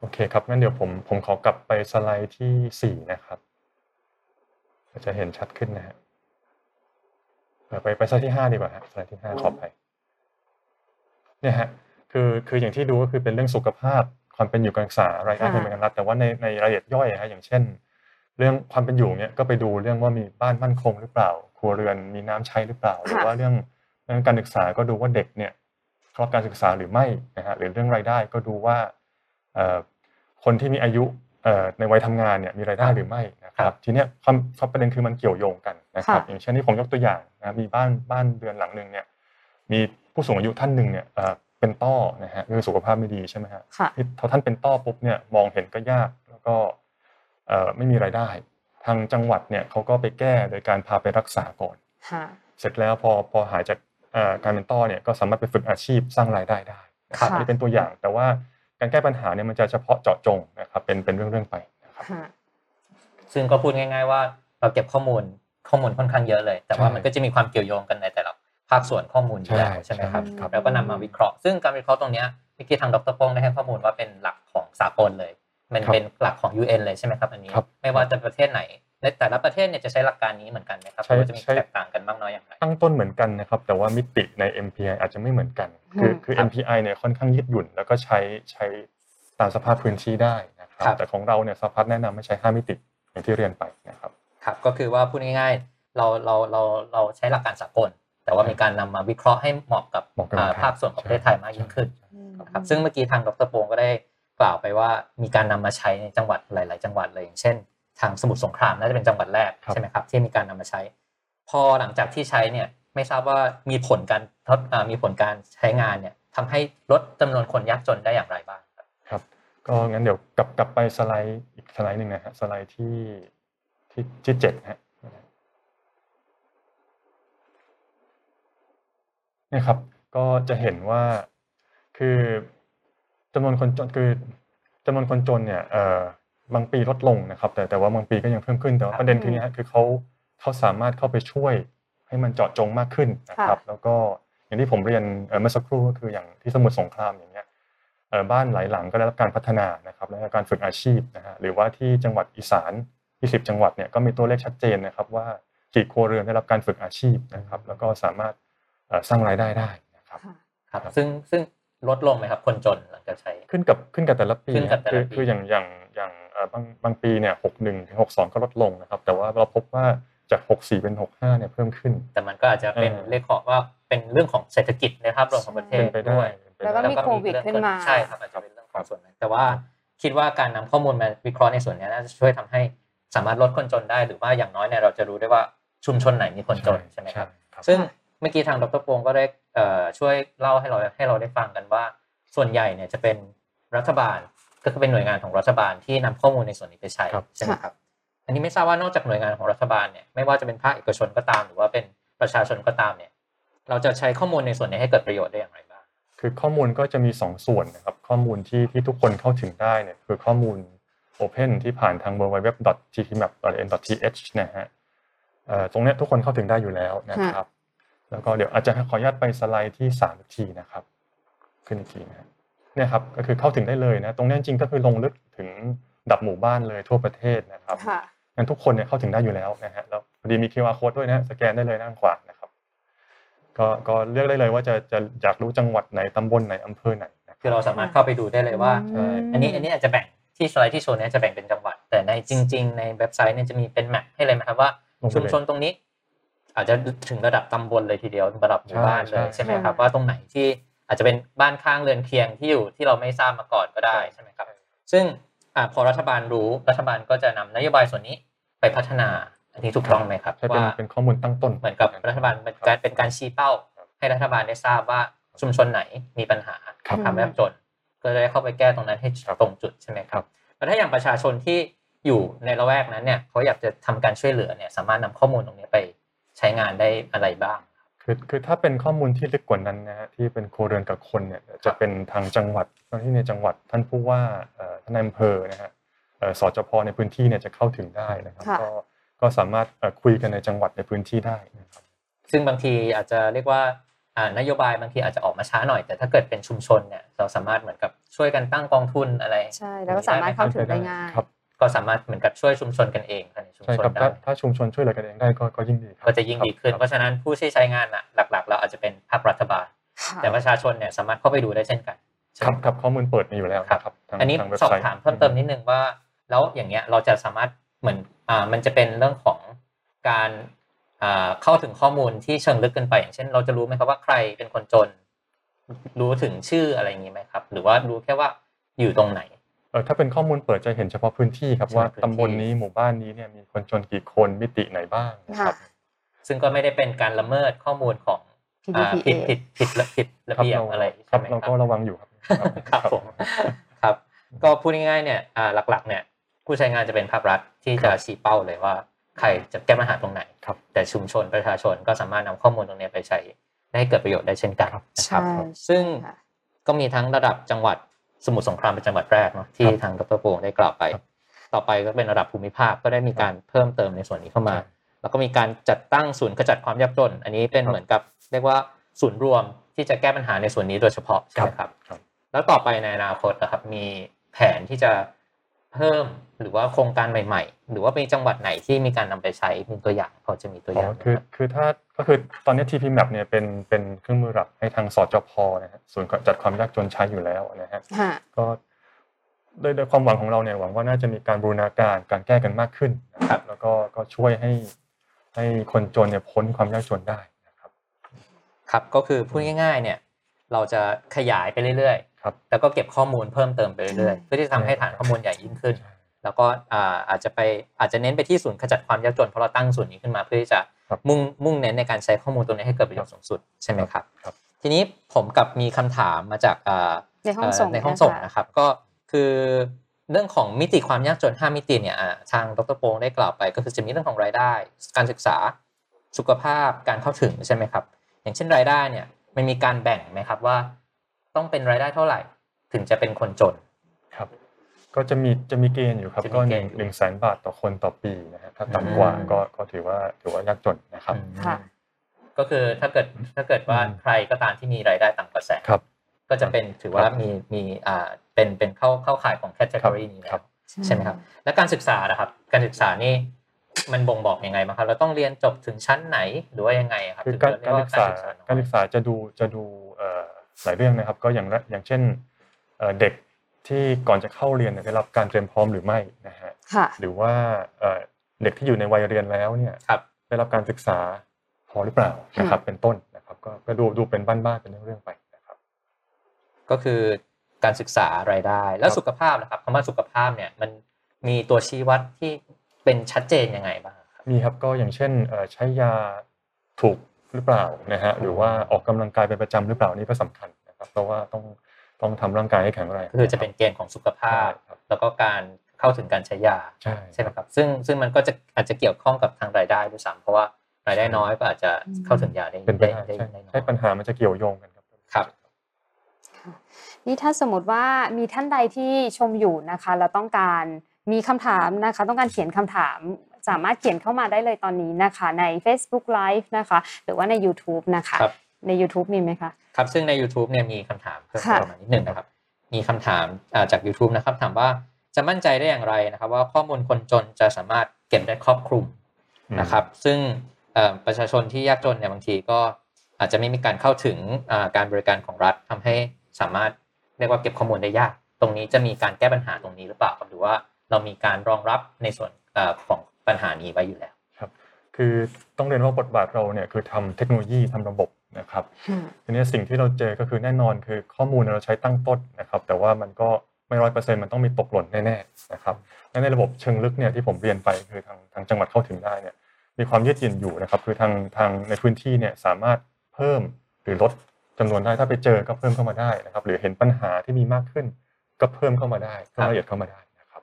โอเคครับงั้นเดี๋ยวผมผมขอกลับไปสไลด์ที่สี่นะครับก็จะเห็นชัดขึ้นนะฮะเอ่อไปไปสไลด์ที่ห้าดีกว่าฮะสไลด์ที่ห้าขอไปเนี่ยฮะคือคืออย่างที่ดูก็คือเป็นเรื่องสุขภาพ ความเป็นอยู่การศึกษารายได้ค่ะเป็นการรัฐแต่ว่าในในรายละเอียดย่อยฮะอย่างเช่น เรื่องความเป็นอยู่เนี่ยก็ไปดูเรื่องว่ามีบ้านมั่นคงหรือเปล่า ครัวเรือนมีน้ำใช้หรือเปล่า หรือว่าเรื่องเรื่องการศึกษาก็ดูว่าเด็กเนี่ยครอบการศึกษาหรือไม่นะฮะหรือเรื่องรายได้ก็ดูว่าเอ่อคนที่มีอายุเอ่อในวัยทำงานเนี่ยมีรายได้หรือไม่นะคครัรับบทีเนี้ยความความประเด็นคือมันเกี่ยวโยงกันนะครับค่ะอย่างเช่นที่ผมยกตัวอย่างนะมีบ้านบ้านเรือนหลังหนึ่งเนี่ยมีผู้สูงอายุท่านหนึ่งเนี่ย เอ่อเป็นต้อนะฮะคือสุขภาพไม่ดีใช่ไหมฮะค่ะที่พอท่านเป็นต้อปุ๊บเนี่ยมองเห็นก็ยากแล้วก็เอ่อไม่มีรายได้ ทางจังหวัดเนี่ยเขาก็ไปแก้โดยการพาไปรักษาก่อนค่ะเสร็จแล้วพอพอหายจากเอ่อการเป็นต้อเนี่ยก็สามารถไปฝึกอาชีพสร้างรายได้ได้นะครับค่ะอันนี้เป็นตัวอย่างแต่ว่าการแก้ปัญหาเนี่ยมันจะเฉพาะเจาะจงนะครับเป็นเป็นเรื่องๆไปนะครับค่ะซึ่งก็พูดง่าย ๆ ว่าเราเก็บข้อมูลข้อมูลค่อนข้างเยอะเลย แต่ว่าใช่มันก็จะมีความเกี่ยวโยงกันในแต่ละ ภาคส่วนข้อมูลอยู่แล้วใช่ใช่ไหมครับครับแล้วก็นำมาวิเคราะห์ ซึ่งการวิเคราะห์ตรงเนี้ยเมื่อกี้ทางดรโป้งได้ให้ข้อมูลว่าเป็นหลักของสากลเลย มันครับเป็นหลักของ UN เลยใช่ไหมครับอันนี้ครับไม่ว่าจะประเทศไหนในแต่ละประเทศเนี่ยจะใช้หลักการนี้เหมือนกันไหมครับหใช่รือว่าจะมีใช่แตกต่างกันบ้างน้อยอย่างไรตั้งต้นเหมือนกันนะครับ แต่ว่ามิติใน MPI อาจจะไม่เหมือนกัน คืออืมคือครับ MPI เนี่ยค่อนข้างยืดหยุ่น แล้วก็ใช้ใช้ตามสภาพพื้นที่ได้นะครับครับแต่ของเราเนี่ยสภาพแนะนำไม่ใช้ห้ามิติอย่างที่เรียนไปนะครับ ครับ ก็คือว่าพูดง่ายๆเราเราเราเราใช้หลักการสากล แต่ว่ามีการนำมาวิเคราะห์ให้เหมาะกับเหมาะกับอ่าเมืองไทยภาคส่วนของประเทศไทยมากยิ่งขึ้นอืมนะครับซึ่งเมื่อกี้ทางดรโปงก็ได้กล่าวไปว่ามีการนำมาใช้ในจังหวัดหลาย ๆ จังหวัดเลยอย่างเช่น ทางสมุทรสงครามน่าจะเป็นจังหวัดแรกครับใช่ไหมครับที่มีการนำมาใช้ พอหลังจากที่ใช้เนี่ยไม่ทราบว่ามีผลการทดอ่ามีผลการใช้งานเนี่ยทำให้ลดจำนวนคนยากจนได้อย่างไรบ้างครับครับ ก็งั้นเดี๋ยวกลับกลับไปสไลด์อีกสไลด์หนึ่งนะฮะสไลด์ที่ที่ที่เจ็ดนะฮะ เนี่ยครับ ก็จะเห็นว่าคือจำนวนคนจนคือจำนวนคนจนเนี่ยเอ่อบางปีลดลงนะครับ แต่แต่ว่าบางปีก็ยังเพิ่มขึ้นแต่ว่าครับประเด็นคือเนี่ยฮะคือเขาเขาสามารถเข้าไปช่วยให้มันเจาะจงมากขึ้นนะครับ แล้วก็อย่างที่ผมเรียนเอ่อเมื่อสักครู่ก็คืออย่างที่สมุทรสงครามอย่างเงี้ยเอ่อบ้านหลายหลังก็ได้รับการพัฒนานะครับและการฝึกอาชีพนะฮะหรือว่าที่จังหวัดอีสาน20 จังหวัดเนี่ยก็มีตัวเลขชัดเจนนะครับว่ากี่ครัวเรือนได้รับการฝึกอาชีพนะครับ แล้วก็สามารถเอ่อ สร้างรายได้ได้นะครับค่ะครับครับ ซึ่งซึ่งลดลงไหมครับ คนจนหลังจากใช้ขึ้นกับขึ้นกับแต่ละปีขึ้นกับแต่ละคือปีคืออย่างอย่างอย่างเอ่อบางบางปีเนี่ยหกหนึ่งถึงหกสองก็ลดลงนะครับ แต่ว่าเราพบว่าจากหกสี่เป็นหกห้าเนี่ยเพิ่มขึ้น แต่มันก็อาจจะเป็นเออเรื่องของว่าเป็นเรื่องของเศรษฐกิจในภาพรวมของประเทเป็ศนไปได้ด้วยเป็นไปแล้วก็ได้มีโควิดขึ้นมาใช่ครับอาจจะเป็นเรื่องของส่วนนั้นแต่ว่าคิดว่าการนำข้อมูลมาวิเคราะห์ในส่วนนี้น่าจะช่วยทำให้สามารถลดคนจนได้ หรือว่าอย่างน้อยเนี่ยเราจะรู้ได้ว่าชุมชนไหนมีคนจนใช่ไหมครับครับซึ่ง เมื่อกี้ทางดรโปงก็ได้เอ่อช่วยเล่าให้เราให้เราได้ฟังกันว่า ส่วนใหญ่เนี่ยจะเป็นรัฐบาลก็คือเป็นหน่วยงานของรัฐบาลที่นำข้อมูลในส่วนนี้ไปใช้ครับใช่ไหมครับอันนี้ไม่ทราบว่านอกจากหน่วยงานของรัฐบาลเนี่ยไม่ว่าจะเป็นภาคเอกชนก็ตาม หรือว่าเป็นประชาชนก็ตามเนี่ย เราจะใช้ข้อมูลในส่วนนี้ให้เกิดประโยชน์ได้อย่างไรบ้างคือข้อมูลก็จะมีสองส่วนนะครับข้อมูลที่ที่ทุกคนเข้าถึงได้เนี่ยคือข้อมูล Open ที่ผ่านทาง www.ttmap.in.th นะฮะเอ่อตรงเนี้ยทุกคนเข้าถึงได้อยู่แล้วนะครับ แล้วก็เดี๋ยวอาจจะขออนุญาตไปสไลด์ที่สามอีกทีนะครับ ขึ้นอีกทีนะฮะเนี่ยครับก็คือเข้าถึงได้เลยนะ ตรงเนี้ยจริงๆก็คือลงลึกถึงดับหมู่บ้านเลยทั่วประเทศนะครับค่ะงั้นทุกคนเนี่ยเข้าถึงได้อยู่แล้วนะฮะแล้วพอดีมี QR code ด้วยนะสแกนได้เลยด้านขวานะครับ ก็ก็เลือกได้เลยว่าจะจะอยากรู้จังหวัดไหนตำบลไหนอำเภอไหนนะคือเราสามารถเข้าไปดูได้เลยว่าใช่อันนี้อันนี้อาจจะแบ่งที่สไลด์ที่โชว์เนี่ยจะแบ่งเป็นจังหวัด แต่ในจริง ๆ ในเว็บไซต์เนี่ยจะมีเป็นแมปให้เลยไหมครับว่าลงไปชุมเลยชนตรงนี้ อาจจะถึงระดับตำบลเลยทีเดียวระดับหมู่บ้านเลยใช่ใช่ไหมใช่ครับว่าตรงไหนที่อาจจะเป็นบ้านข้างเรือนเคียงที่อยู่ที่เราไม่ทราบมาก่อนก็ได้ใช่ไหมครับ ซึ่งอ่าพอรัฐบาลรู้รัฐบาลก็จะนำนโยบายส่วนนี้ไปพัฒนา อันนี้ถูกต้องไหมครับใช่เป็นว่าเป็นข้อมูลตั้งต้นเหมือนกับรัฐบาลเป็นการเป็นการชี้เป้า ให้รัฐบาลได้ทราบว่าชุมชนไหนมีปัญหาครับความยากจน ก็จะได้เข้าไปแก้ตรงนั้นให้ครับตรงจุดใช่ไหมครับแล้วถ้าอย่างประชาชนที่อยู่ในละแวกนั้นเนี่ยเขาอยากจะทำการช่วยเหลือเนี่ยสามารถนำข้อมูลตรงนี้ไป ใช้งานได้อะไรบ้างคือคือถ้าเป็นข้อมูลที่ลึกกว่านั้นนะฮะที่เป็นครัวเรือนกับคนเนี่ยจะเป็นทางจังหวัดเจ้าหน้าที่ในจังหวัดท่านผู้ว่าเอ่อท่านนายอำเภอนะฮะเอ่อสจพในพื้นที่เนี่ยจะเข้าถึงได้นะครับค่ะก็ก็สามารถเอ่อคุยกันในจังหวัดในพื้นที่ได้นะครับซึ่งบางทีอาจจะเรียกว่าอ่านโยบายบางทีอาจจะออกมาช้าหน่อย แต่ถ้าเกิดเป็นชุมชนเนี่ยเราสามารถเหมือนกับช่วยกันตั้งกองทุนอะไรใช่แล้วก็สามารถเข้าถึงได้ง่ายครับ ก็สามารถเหมือนกับช่วยชุมชนกันเองภายในชุมใช่ชนครับได้ถ้าถ้าชุมชนช่วยเหลือกันเองได้ก็ก็ยิ่งดีครับก็จะยิ่งดีขึ้นครับเพราะฉะนั้นผู้ที่ใช้งานอะหลักๆ เราอาจจะเป็นภาครัฐบาลค่ะแต่ประชาชนเนี่ยสามารถเข้าไปดูได้เช่นกันใช่คไหมรับครับข้อมูลเปิดมีอยู่แล้วนะครับทางอันนี้ทางเว็บสอบไซต์ถามเพิ่มเติมนิดนึงว่า แล้วอย่างเงี้ยเราจะสามารถเหมือนอ่ามันจะเป็นเรื่องของการอ่าเข้าถึงข้อมูลที่เชิงลึกเกินไป อย่างเช่น เราจะรู้ไหมครับว่าใครเป็นคนจน รู้ถึงชื่ออะไรอย่างนี้ไหมครับ หรือว่ารู้แค่ว่าอยู่ตรงไหนเออ ถ้าเป็นข้อมูลเปิดจะเห็นเฉพาะพื้นที่ครับเฉพาะว่าพื้นที่ตำบลนี้หมู่บ้านนี้เนี่ยมีคนจนกี่คนมิติไหนบ้างนะครับ ซึ่งก็ไม่ได้เป็นการละเมิดข้อมูลของอ่า PDPA ผิดผิดผิดผิดระเบียบอะไรคใช่รับไหมคเรารับก็ระวังอยู่ครับครับผมครับ ก็พูดง่ายๆเนี่ยอ่าหลักๆ เนี่ย ผู้ใช้งานจะเป็นภาครัฐที่จะชี้เป้าเลยว่า ใครจะแก้ปัญหาตรงไหนครับแต่ชุมชนประชาชนก็สามารถนำข้อมูลตรงนี้ไปใช้ได้ให้เกิดประโยชน์ได้เช่นกันนะครับใช่ซึ่งค่ะก็มีทั้งระดับจังหวัด สมุทรสงครามเป็นจังหวัดแรกเนาะที่ทางดรโปงได้กล่าวไปครับต่อไปก็เป็นระดับภูมิภาคก็ได้มีการเพิ่มเติมในส่วนนี้เข้ามาใช่แล้วก็มีการจัดตั้งศูนย์ขจัดความยากจน อันนี้เป็นครับเหมือนกับ เรียกว่าศูนย์รวมที่จะแก้ปัญหาในส่วนนี้โดยเฉพาะใช่ไหมครับครับ แล้วต่อไปในอนาคตนะครับมีแผนที่จะเพิ่มหรือว่าโครงการใหม่ ๆ หรือว่ามีจังหวัดไหนที่มีการนำไปใช้เป็นตัวอย่างพอจะมีตัวออ๋อย่างไหมคือรับคือถ้า ก็คือตอนนี้ TP Map เนี่ยเป็นเป็นเครื่องมือหลักให้ทางสจพนะฮะศูนย์จัดความยากจนใช้อยู่แล้วนะฮะค่ะก็โดยโดยความหวังของเราเนี่ยหวังว่าน่าจะมีการบูรณาการการแก้กันมากขึ้นนะครับ แล้วก็ก็ช่วยให้ให้คนจนเนี่ยพ้นความยากจนได้นะครับ ครับก็คือพูดง่ายๆ เนี่ยเราจะขยายไปเรื่อยครับๆแล้วก็เก็บข้อมูลเพิ่มเติมไปเรื่อยๆใช่เพื่อที่จะทำให้ฐานข้อมูลใหญ่ยิ่งขึ้น แล้วก็อ่าอาจจะไปอาจจะเน้นไปที่ศูนย์ขจัดความยากจนเพราะเราตั้งศูนย์นี้ขึ้นมาเพื่อที่จะครับ มุ่งมุ่งเน้นในการใช้ข้อมูลตรงนี้ให้เกิดประโยชน์สูงสุดใช่ไหมครับครับทีนี้ผมกับมีคำถามมาจากอ่าในห้องส่งเในห้องส่งนะคะนะครับ ก็คือเรื่องของมิติความยากจน 5 มิติเนี่ยอ่าทางดรโปงได้กล่าวไป ก็คือจะมีเรื่องของรายได้ การศึกษาสุขภาพการเข้าถึงใช่ไหมครับ อย่างเช่นรายได้เนี่ยมันมีการแบ่งไหมครับว่า ต้องเป็นรายได้เท่าไหร่ ถึงจะเป็นคนจนครับ ก็จะมีจะมีเกณฑ์อยู่ครับจะมีก็หเกนึ่ณงฑ์อยู่หนึ่งแสนบาทต่อคนต่อปีนะฮะถ้าต่ำกว่าอืมก็ก็ถือว่าถือว่ายากจนนะครับอืมค่ะก็คือถ้าเกิดถ้าเกิดว่าอืมใครก็ตามที่มีรายได้ต่ำกว่าแสนครับก็จะเป็นถือว่าครับมีมีอ่าเป็นเป็นเข้าเข้าข่ายของแคตตาล็อนี้แล้ครัวบใช่ไหมครับ และการศึกษานะครับ การศึกษานี่มันบ่งบอกยังไงบ้างครับเราต้องเรียนจบถึงชั้นไหนหรือว่ายังไงครับคือถึงการจะเรียการว่ศึกษาน้อยการศึกษาจะดูจะดูเอ่อหลายเรื่องนะครับ ก็อย่างละอย่างเช่นเอ่อเด็ก ที่ก่อนจะเข้าเรียนเนี่ยได้รับการเตรียมพร้อมหรือไม่นะฮะค่ะหรือว่าเอ่อเด็กที่อยู่ในวัยเรียนแล้วเนี่ยครับได้รับการศึกษาพอหรือเปล่านะครับ เป็นต้นนะครับก็ก็ดูดูเป็นบ้านๆเป็นเรื่องๆไปนะครับ ก็คือการศึกษารายได้ แล้วครับสุขภาพนะครับคำว่าสุขภาพเนี่ยมันมีตัวชี้วัดที่เป็นชัดเจนยังไงบ้างครับมีครับก็อย่างเช่นเอ่อใช้ยาถูกหรือเปล่านะฮะหรือว่าออกกำลังกายเป็นประจำหรือเปล่านี่ก็สำคัญนะครับ เพราะว่าต้อง ต้องทำร่างกายให้แข็งแรงก็คือจะเป็นเกณฑ์ของสุขภาพใช่ครับแล้วก็การเข้าถึงการใช้ยาใช่ใช่ไหมครับซึ่งซึ่งมันก็จะอาจจะเกี่ยวข้องกับทางรายได้ด้วยซ้ำเพราะว่ารายได้น้อยก็อาจจะเข้าถึงยาได้เป็นไปได้ได้ได้ใช่ได้น้อใช่ยปัญหามันจะเกี่ยวโยงกันครับครับนี่ถ้าสมมติว่ามีท่านใดที่ชมอยู่นะคะแล้วต้องการมีคำถามนะคะ ต้องการเขียนคำถามสามารถเขียนเข้ามาได้เลยตอนนี้นะคะ ใน Facebook Live นะคะ หรือว่าใน YouTube นะคะครับ ใน YouTube มีไหมคะ ครับ ซึ่งใน YouTube เนี่ยมีคำถามเพิ่มค่ะเติมมานิดหนึ่งนะครับ มีคำถามอ่าจาก YouTube นะครับ ถามว่าจะมั่นใจได้อย่างไรนะครับ ว่าข้อมูลคนจนจะสามารถเก็บได้ครอบคลุมนะครับ ซึ่งเอ่อประชาชนที่ยากจนเนี่ยบางทีก็อาจจะไม่มีการเข้าถึงอ่าการบริการของรัฐทำให้สามารถเรียกว่าเก็บข้อมูลได้ยาก ตรงนี้จะมีการแก้ปัญหาตรงนี้หรือเปล่าครับหรือว่าเรามีการรองรับในส่วนเอ่อของปัญหานี้ไว้อยู่แล้วคือต้องเรียนว่าบทบาทเราเนี่ยคือทำเทคโนโลยีทำระบบนะครับค่ะทีนี้สิ่งที่เราเจอก็คือแน่นอนคือข้อมูลเราใช้ตั้งต้นนะครับ แต่ว่ามันก็ไม่ร้อยเปอร์เซ็นต์มันต้องมีตกหล่นแน่ๆนะครับและในระบบเชิงลึกเนี่ยที่ผมเรียนไปคือทางทางจังหวัดเข้าถึงได้เนี่ยมีความยืดหยุ่นอยู่นะครับ คือทางทางในพื้นที่เนี่ยสามารถเพิ่มหรือลดจำนวนได้ถ้าไปเจอก็เพิ่มเข้ามาได้นะครับ หรือเห็นปัญหาที่มีมากขึ้น ก็เพิ่มเข้ามาได้เพิ่มรายละเอียดเข้ามาได้นะครับ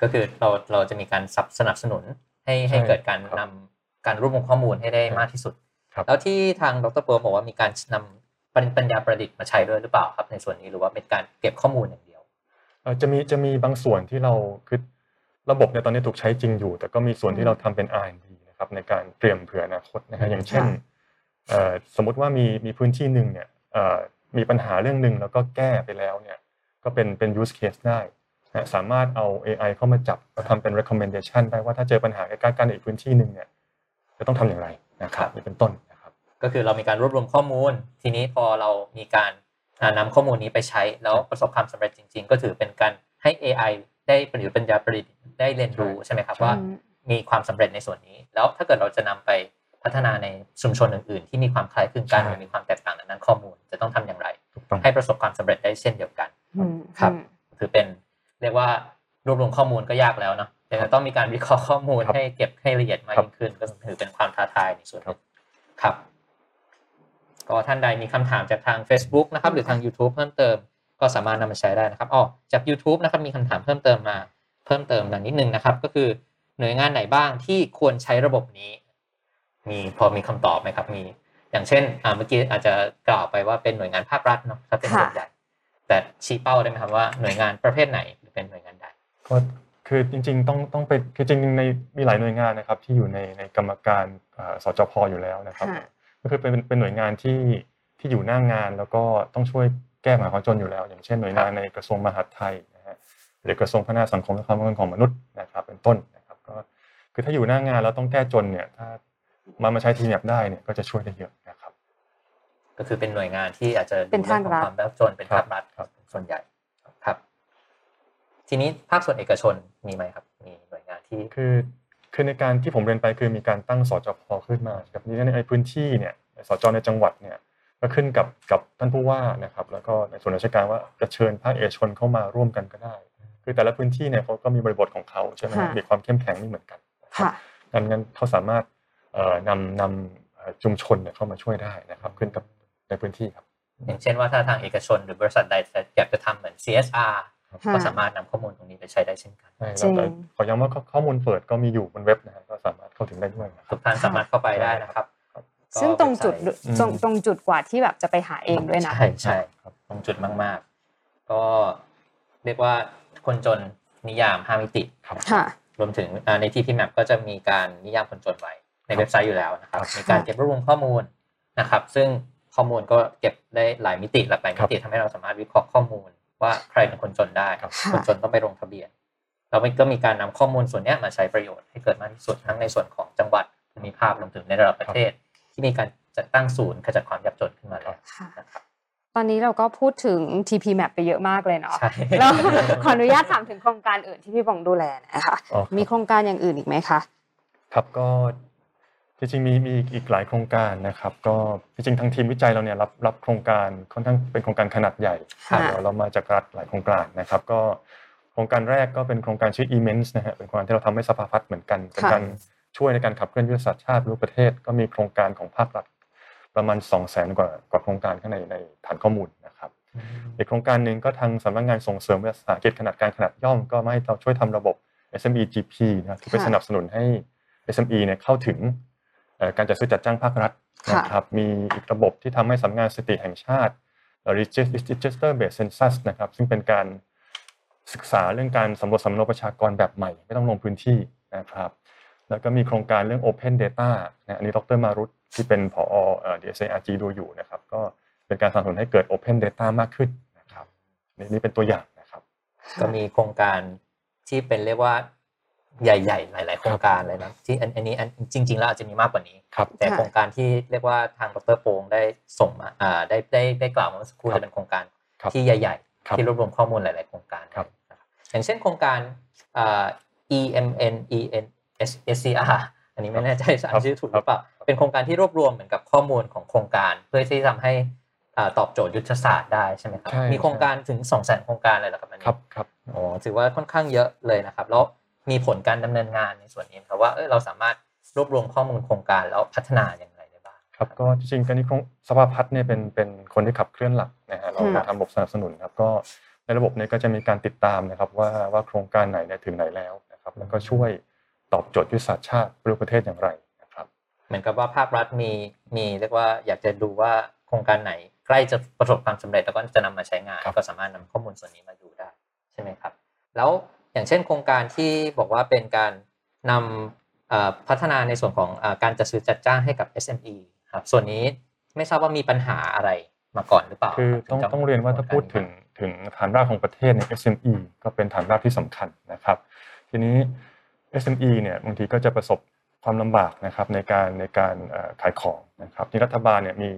ก็คือเราเราจะมีการสนับสนับสนุนให้ให้ใช่เกิดการครับนำการรวบรวมข้อมูลให้ได้ใช่มากที่สุดครับ แล้วที่ทางดรโปรบอกว่ามีการนำปัญปัญญาประดิษฐ์มาใช้ด้วยหรือเปล่าครับในส่วนนี้หรือว่าเป็นการเก็บข้อมูลอย่างเดียวเอ่อจะมีจะมีบางส่วนที่เราคือระบบเนี่ยตอนนี้ถูกใช้จริงอยู่ แต่ก็มีส่วนที่เราทำเป็น R&D นะครับในการเตรียมเผื่ออนาคตนะครับอย่างเช่นค่ะเอ่อสมมุติว่ามีมีพื้นที่หนึ่งเนี่ยเอ่อมีปัญหาเรื่องหนึ่งแล้วก็แก้ไปแล้วเนี่ยก็เป็นเป็น use case ได้นะสามารถเอา AI เข้ามาจับแล้วทำเป็น recommendation ได้ว่าถ้าเจอปัญหาใกล้ๆกันในอีกพื้นที่หนึ่งเนี่ยจะต้องทำอย่างไร นะครับนี่เป็นต้นนะครับก็คือเรามีการรวบรวมข้อมูล ทีนี้พอเรามีการอ่านำข้อมูลนี้ไปใช้ แล้วประสบความสำเร็จจริง ๆ ก็ถือเป็นการให้ AI ได้ประดิษฐ์ปัญญาประดิษฐ์ได้เรียนรู้ใช่ใช่ไหมครับใช่ว่าอืมมีความสำเร็จในส่วนนี้ แล้วถ้าเกิดเราจะนำไปพัฒนาในชุมชนอื่นๆ ที่มีความคล้ายคลึงกันหรือมีความแตกต่างในนั้นข้อมูลจะต้องทำอย่างไรถูกต้องให้ประสบความสำเร็จได้เช่นเดียวกันอืมครับอืมถือเป็นเรียกว่ารวบรวมข้อมูลก็ยากแล้วเนาะ แต่จะต้องมีการวิเคราะห์ข้อมูลครับให้เก็บให้ละเอียดมากครับยิ่งขึ้น ก็ถือเป็นความท้าทายในส่วนหครันึบงครับ ก็ท่านใดมีคำถามจากทาง Facebook นะครับ หรือทาง YouTube เพิ่มเติม ก็สามารถนำมาใช้ได้นะครับอ๋อจาก YouTube นะครับมีคำถามเพิ่มเติมมาเพิ่มเติมดังนิดนึงนะครับ ก็คือหน่วยงานไหนบ้างที่ควรใช้ระบบนี้ มีพอมีคำตอบไหมครับมี อย่างเช่นอ่าเมื่อกี้อาจจะกล่าวไปว่าเป็นหน่วยงานภาครัฐเนาะถ้าเป็นค่ะส่วนใหญ่แต่ชี้เป้าได้ไหมครับว่าหน่วยงานประเภทไหนหรือเป็นหน่วยงานใดก็ คือจริงๆต้องต้องเป็นคือจริงๆในมีหลายหน่วยงานนะครับ ที่อยู่ในในกรรมการเอ่อสจพอยู่แล้วนะครับค่ะก็คือเป็นเป็นเป็นหน่วยงานที่ที่อยู่หน้างานแล้วก็ต้องช่วยแก้ปัญหาความจนอยู่แล้ว อย่างเช่นหน่วยงานในกระทรวงมหาดไทยนะฮะหรือกระทรวงพัฒนาสังคมและความมั่นคงของมนุษย์นะครับ เป็นต้นนะครับก็คือถ้าอยู่หน้างานแล้วต้องแก้จนเนี่ยถ้ามามาใช้ทีมแบบได้เนี่ยก็จะช่วยได้เยอะนะครับ ก็คือเป็นหน่วยงานที่อาจจะดูเป็นภาครัฐเองของความยากจนเป็นครัภาบครัฐครับส่วนใหญ่ครับ ทีนี้ภาคส่วนเอกชนมีไหมครับ มีหน่วยงานที่คือคือในการที่ผมเรียนไปคือมีการตั้งสจพขึ้นมาครับนี่ในพื้นที่เนี่ยสจในจังหวัดเนี่ยก็ขึ้นกับกับท่านผู้ว่านะครับ แล้วก็ในส่วนราชการว่าจะเชิญภาคเอกชนเข้ามาร่วมกันก็ได้ คือแต่ละพื้นที่เนี่ยเขาก็มีบริบทของเขาใช่ไหมฮะค่ะมีความเข้มแข็งไม่เหมือนกันนะครับค่ะดังนั้นเขาสามารถเอ่อนำนำเอ่อชุมชนเนี่ยเข้ามาช่วยได้นะครับ ขึ้นกับในพื้นที่ครับอย่างเช่นว่าถ้าทางเอกชนหรือบริษัทใดจะอยากจะทำเหมือน CSR ค่ะก็สามารถนำข้อมูลตรงนี้ไปใช้ได้เช่นกันใช่จริแล้วงแต่ขอย้ำว่าข้อข้อมูลเปิดก็มีอยู่บนเว็บนะฮะก็สามารถเข้าถึงได้ด้วยนะครัทุบกท่านสามารถเข้าไปได้นะครับครับก็ซึ่งตรงจุดเว็บไซต์ตรงตรงจุดกว่าที่แบบจะไปหาเองด้วยนะใช่ใช่ครับตรงจุดมาก ๆ ก็เรียกว่าคนจนนิยามห้ามิติครับค่ะรวมถึงอ่าในที่พี่แมปก็จะมีการนิยามคนจนไว้ในเว็บไซต์อยู่แล้วนะครับครับมีการเก็บรวบรวมข้อมูลนะครับ ซึ่งข้อมูลก็เก็บได้หลายมิติหลากหลายคมิรับติทำให้เราสามารถวิเคราะห์ข้อมูล ว่าใครเป็นคนจนได้ครับค่ะคนจนต้องไปลงทะเบียนแล้วมันก็มีการนำข้อมูลส่วนเนี้ยมาใช้ประโยชน์ให้เกิดมากที่สุดทั้งในส่วนของจังหวัดภูมิภาครวมถึงในระดับประเทศ ที่มีการจัดตั้งศูนย์ขจัดความยากจนขึ้นมาแล้วค่ะนะครับตอนนี้เราก็พูดถึง TP Map ไปเยอะมากเลยเนาะใช่แล้วขออนุญาตถามถึงโครงการอื่นที่พี่บงดูแลนะคะอ๋อครับมีโครงการอย่างอื่นอีกไหมคะ ครับก็ จริงๆมีมีอีกหลายโครงการนะครับ ก็จริงๆทางทีมวิจัยเราเนี่ยรับรับโครงการค่อนข้างเป็นโครงการขนาดใหญ่ค่ะเราเรามาจากรัฐหลายโครงการนะครับ ก็โครงการแรกก็เป็นโครงการชื่อ Immense นะฮะเป็นโครงการที่เราทำให้สภาพัฒน์เหมือนกันเป็นค่ะการช่วยในการขับเคลื่อนยุทธศาสตร์ชาติรูปประเทศ ก็มีโครงการของภาครัฐประมาณ 2 0 0แสนกว่ากว่าโครงการข้างในในฐานข้อมูลนะครับอีกโครงการหนึ่งก็ทางสำนักงานส่งเสริมวิสาหกิจขนาดกลางขนาดย่อมก็มาให้เราช่วยทำระบบ SME GP นะครับที่ไปค่ะสนับสนุนให้ SME เนี่ยเข้าถึงเอ่อ การจัดซื้อจัดจ้างภาครัฐค่ะนะครับมีอีกระบบที่ทำให้สำนักงานสถิติแห่งชาติเอ่อ Register Based Census นะครับซึ่งเป็นการศึกษาเรื่องการสำรวจสำรวจประชากรแบบใหม่ ไม่ต้องลงพื้นที่นะครับ แล้วก็มีโครงการเรื่อง Open Data นะอันนี้ดรมารุตที่เป็นผอเอ่อ DSIRG ดูอยู่นะครับ ก็เป็นการสนับสนุนให้เกิด Open Data มากขึ้นนะครับนี่นี่เป็นตัวอย่างนะครับ ก็มีโครงการที่เป็นเรียกว่า ใหญ่ๆ หลาย ๆ โครงการเลยนะที่อันอันนี้อันจริง ๆ แล้วอาจจะมีมากกว่านี้ครับแต่ค่ะโครงการที่เรียกว่าทางดรโปงได้ส่งมาอ่าได้ได้ได้กล่าวมาเมื่อสักครู่ครับจะเป็นโครงการครับที่ใหญ่ครับๆที่รวบรวมข้อมูลหลาย ๆ โครงการครับนะครับอย่างเช่นโครงการอ่า EMN EN SCR อันนี้ไม่แน่ใจอ่านชื่อถูกหรือเปล่าเป็นโครงการที่รวบรวมเหมือนกับข้อมูลของโครงการ เพื่อที่ทำให้ตอบโจทย์ยุทธศาสตร์ได้ใช่ไหมครับมีโครงการถึงสองแสนโครงการเลยเหรอครับอันนี้ครับครับโอ้ถือว่าค่อนข้างเยอะเลยนะครับแล้ว มีผลการดำเนินงานในส่วนนี้ครับว่าเออเราสามารถรวบรวมข้อมูลโครงการแล้วพัฒนาอย่างไรได้บ้างครับก็จริงๆการนี้สภาพัฒน์เนี่ยเป็นเป็นคนที่ขับเคลื่อนหลักนะฮะเราทำระบบสนับสนุนครับก็ในระบบนี้ก็จะมีการติดตามนะครับว่าว่าโครงการไหนเนี่ยถึงไหนแล้วนะครับแล้วก็ช่วยตอบโจทย์ยุทธศาสตร์ชาติรูปประเทศอย่างไรนะครับเหมือนกับว่าภาครัฐมีมีเรียกว่าอยากจะดูว่าโครงการไหนใกล้จะประสบความสำเร็จแล้วก็จะนำมาใช้งาน ก็สามารถนำข้อมูลส่วนนี้มาดูได้ใช่ไหมครับ แล้ว อย่างเช่นโครงการที่บอกว่าเป็นการนำพัฒนาในส่วนของการจัดซื้อจัดจ้างให้กับ SME ครับส่วนนี้ไม่ทราบว่ามีปัญหาอะไรมาก่อนหรือเปล่าคือต้องต้องเรียนว่าถ้าพูดถึงถึงฐานรากของประเทศเนี่ย SME ก็เป็นฐานรากที่สำคัญนะครับ ทีนี้ SME เนี่ยบางทีก็จะประสบความลำบากนะครับในการในการขายของนะครับที่รัฐบาลเนี่ยมี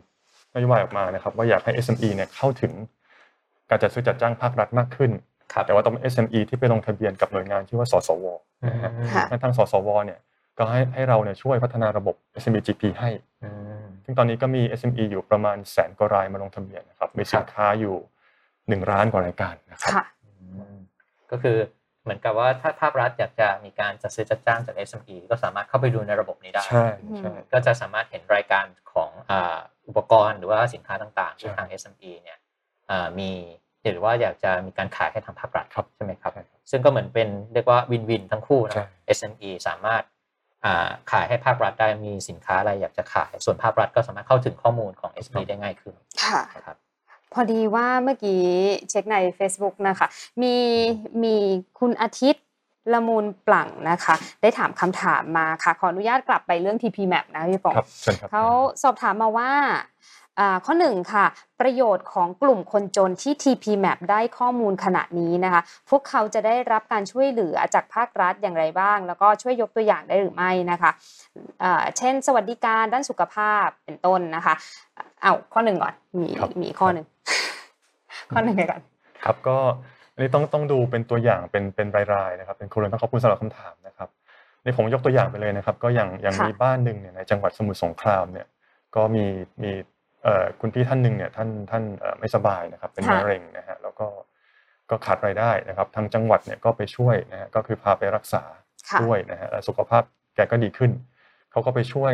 นโยบายออกมานะครับว่าอยากให้ SME เนี่ยเข้าถึงการจัดซื้อจัดจ้างภาครัฐมากขึ้น แต่ว่าต้องเป็น SME ที่ไปลงทะเบียนกับหน่วยงานที่ว่าสสวนะฮะทางสสวเนี่ยก็ให้ให้เราเนี่ยช่วยพัฒนาระบบ SME GP ให้ซึ่งตอนนี้ก็มี SME อยู่ประมาณแสนกว่ารายมาลงทะเบียนนะครับมีสินค้าอยู่หนึ่งล้านกว่ารายการนะครับก็คือเหมือนกับว่าถ้าภาครัฐอยากจะมีการจัดซื้อจัดจ้างจาก SME ก็สามารถเข้าไปดูในระบบนี้ได้ใช่ใช่ก็จะสามารถเห็นรายการของอุปกรณ์หรือว่าสินค้าต่างๆที่ทาง SME เนี่ยมี หรือว่าอยากจะมีการขายให้ทางภาครัฐใช่ไหมครับ ซึ่งก็เหมือนเป็นเรียกว่าวินวินทั้งคู่นะ SME สามารถขายให้ภาครัฐได้มีสินค้าอะไรอยากจะขาย ส่วนภาครัฐก็สามารถเข้าถึงข้อมูลของ SME ได้ง่ายขึ้นค่ะครับพอดีว่าเมื่อกี้เช็คใน Facebook นะคะ มีมีคุณอาทิตย์ละมูลปลั่งนะคะ ได้ถามคำถามมาค่ะ ขออนุญาตกลับไปเรื่อง TP Map นะพี่ปองเขาสอบถามมาว่า ข้อหนึ่งค่ะประโยชน์ของกลุ่มคนจนที่ TP Map ได้ข้อมูลขณะนี้นะคะพวกเขาจะได้รับการช่วยเหลือจากภาครัฐอย่างไรบ้าง แล้วก็ช่วยยกตัวอย่างได้หรือไม่นะคะเช่น สวัสดิการด้านสุขภาพเป็นต้นนะคะเอาข้อหนึ่งก่อนมีมีข้อหนึ่งข้อหนึ่งก่อนครับก็อันนี้ต้องต้องดูเป็นตัวอย่างเป็นเป็นรายๆนะครับเป็นครัวต้องขอบคุณสำหรับคำถามนะครับในผมยกตัวอย่างไปเลยนะครับ ก็อย่างอย่างมีบ้านหนึ่งเนี่ยในจังหวัดสมุทรสงครามเนี่ยก็มีมี คุณพี่ท่านหนึ่งเนี่ยท่านท่านไม่สบายนะครับ เป็นมะเร็งนะฮะแล้วก็ก็ขาดรายได้นะครับ ทางจังหวัดเนี่ยก็ไปช่วยนะฮะก็คือพาไปรักษาด้วยนะฮะสุขภาพแกก็ดีขึ้นเขาก็ไปช่วย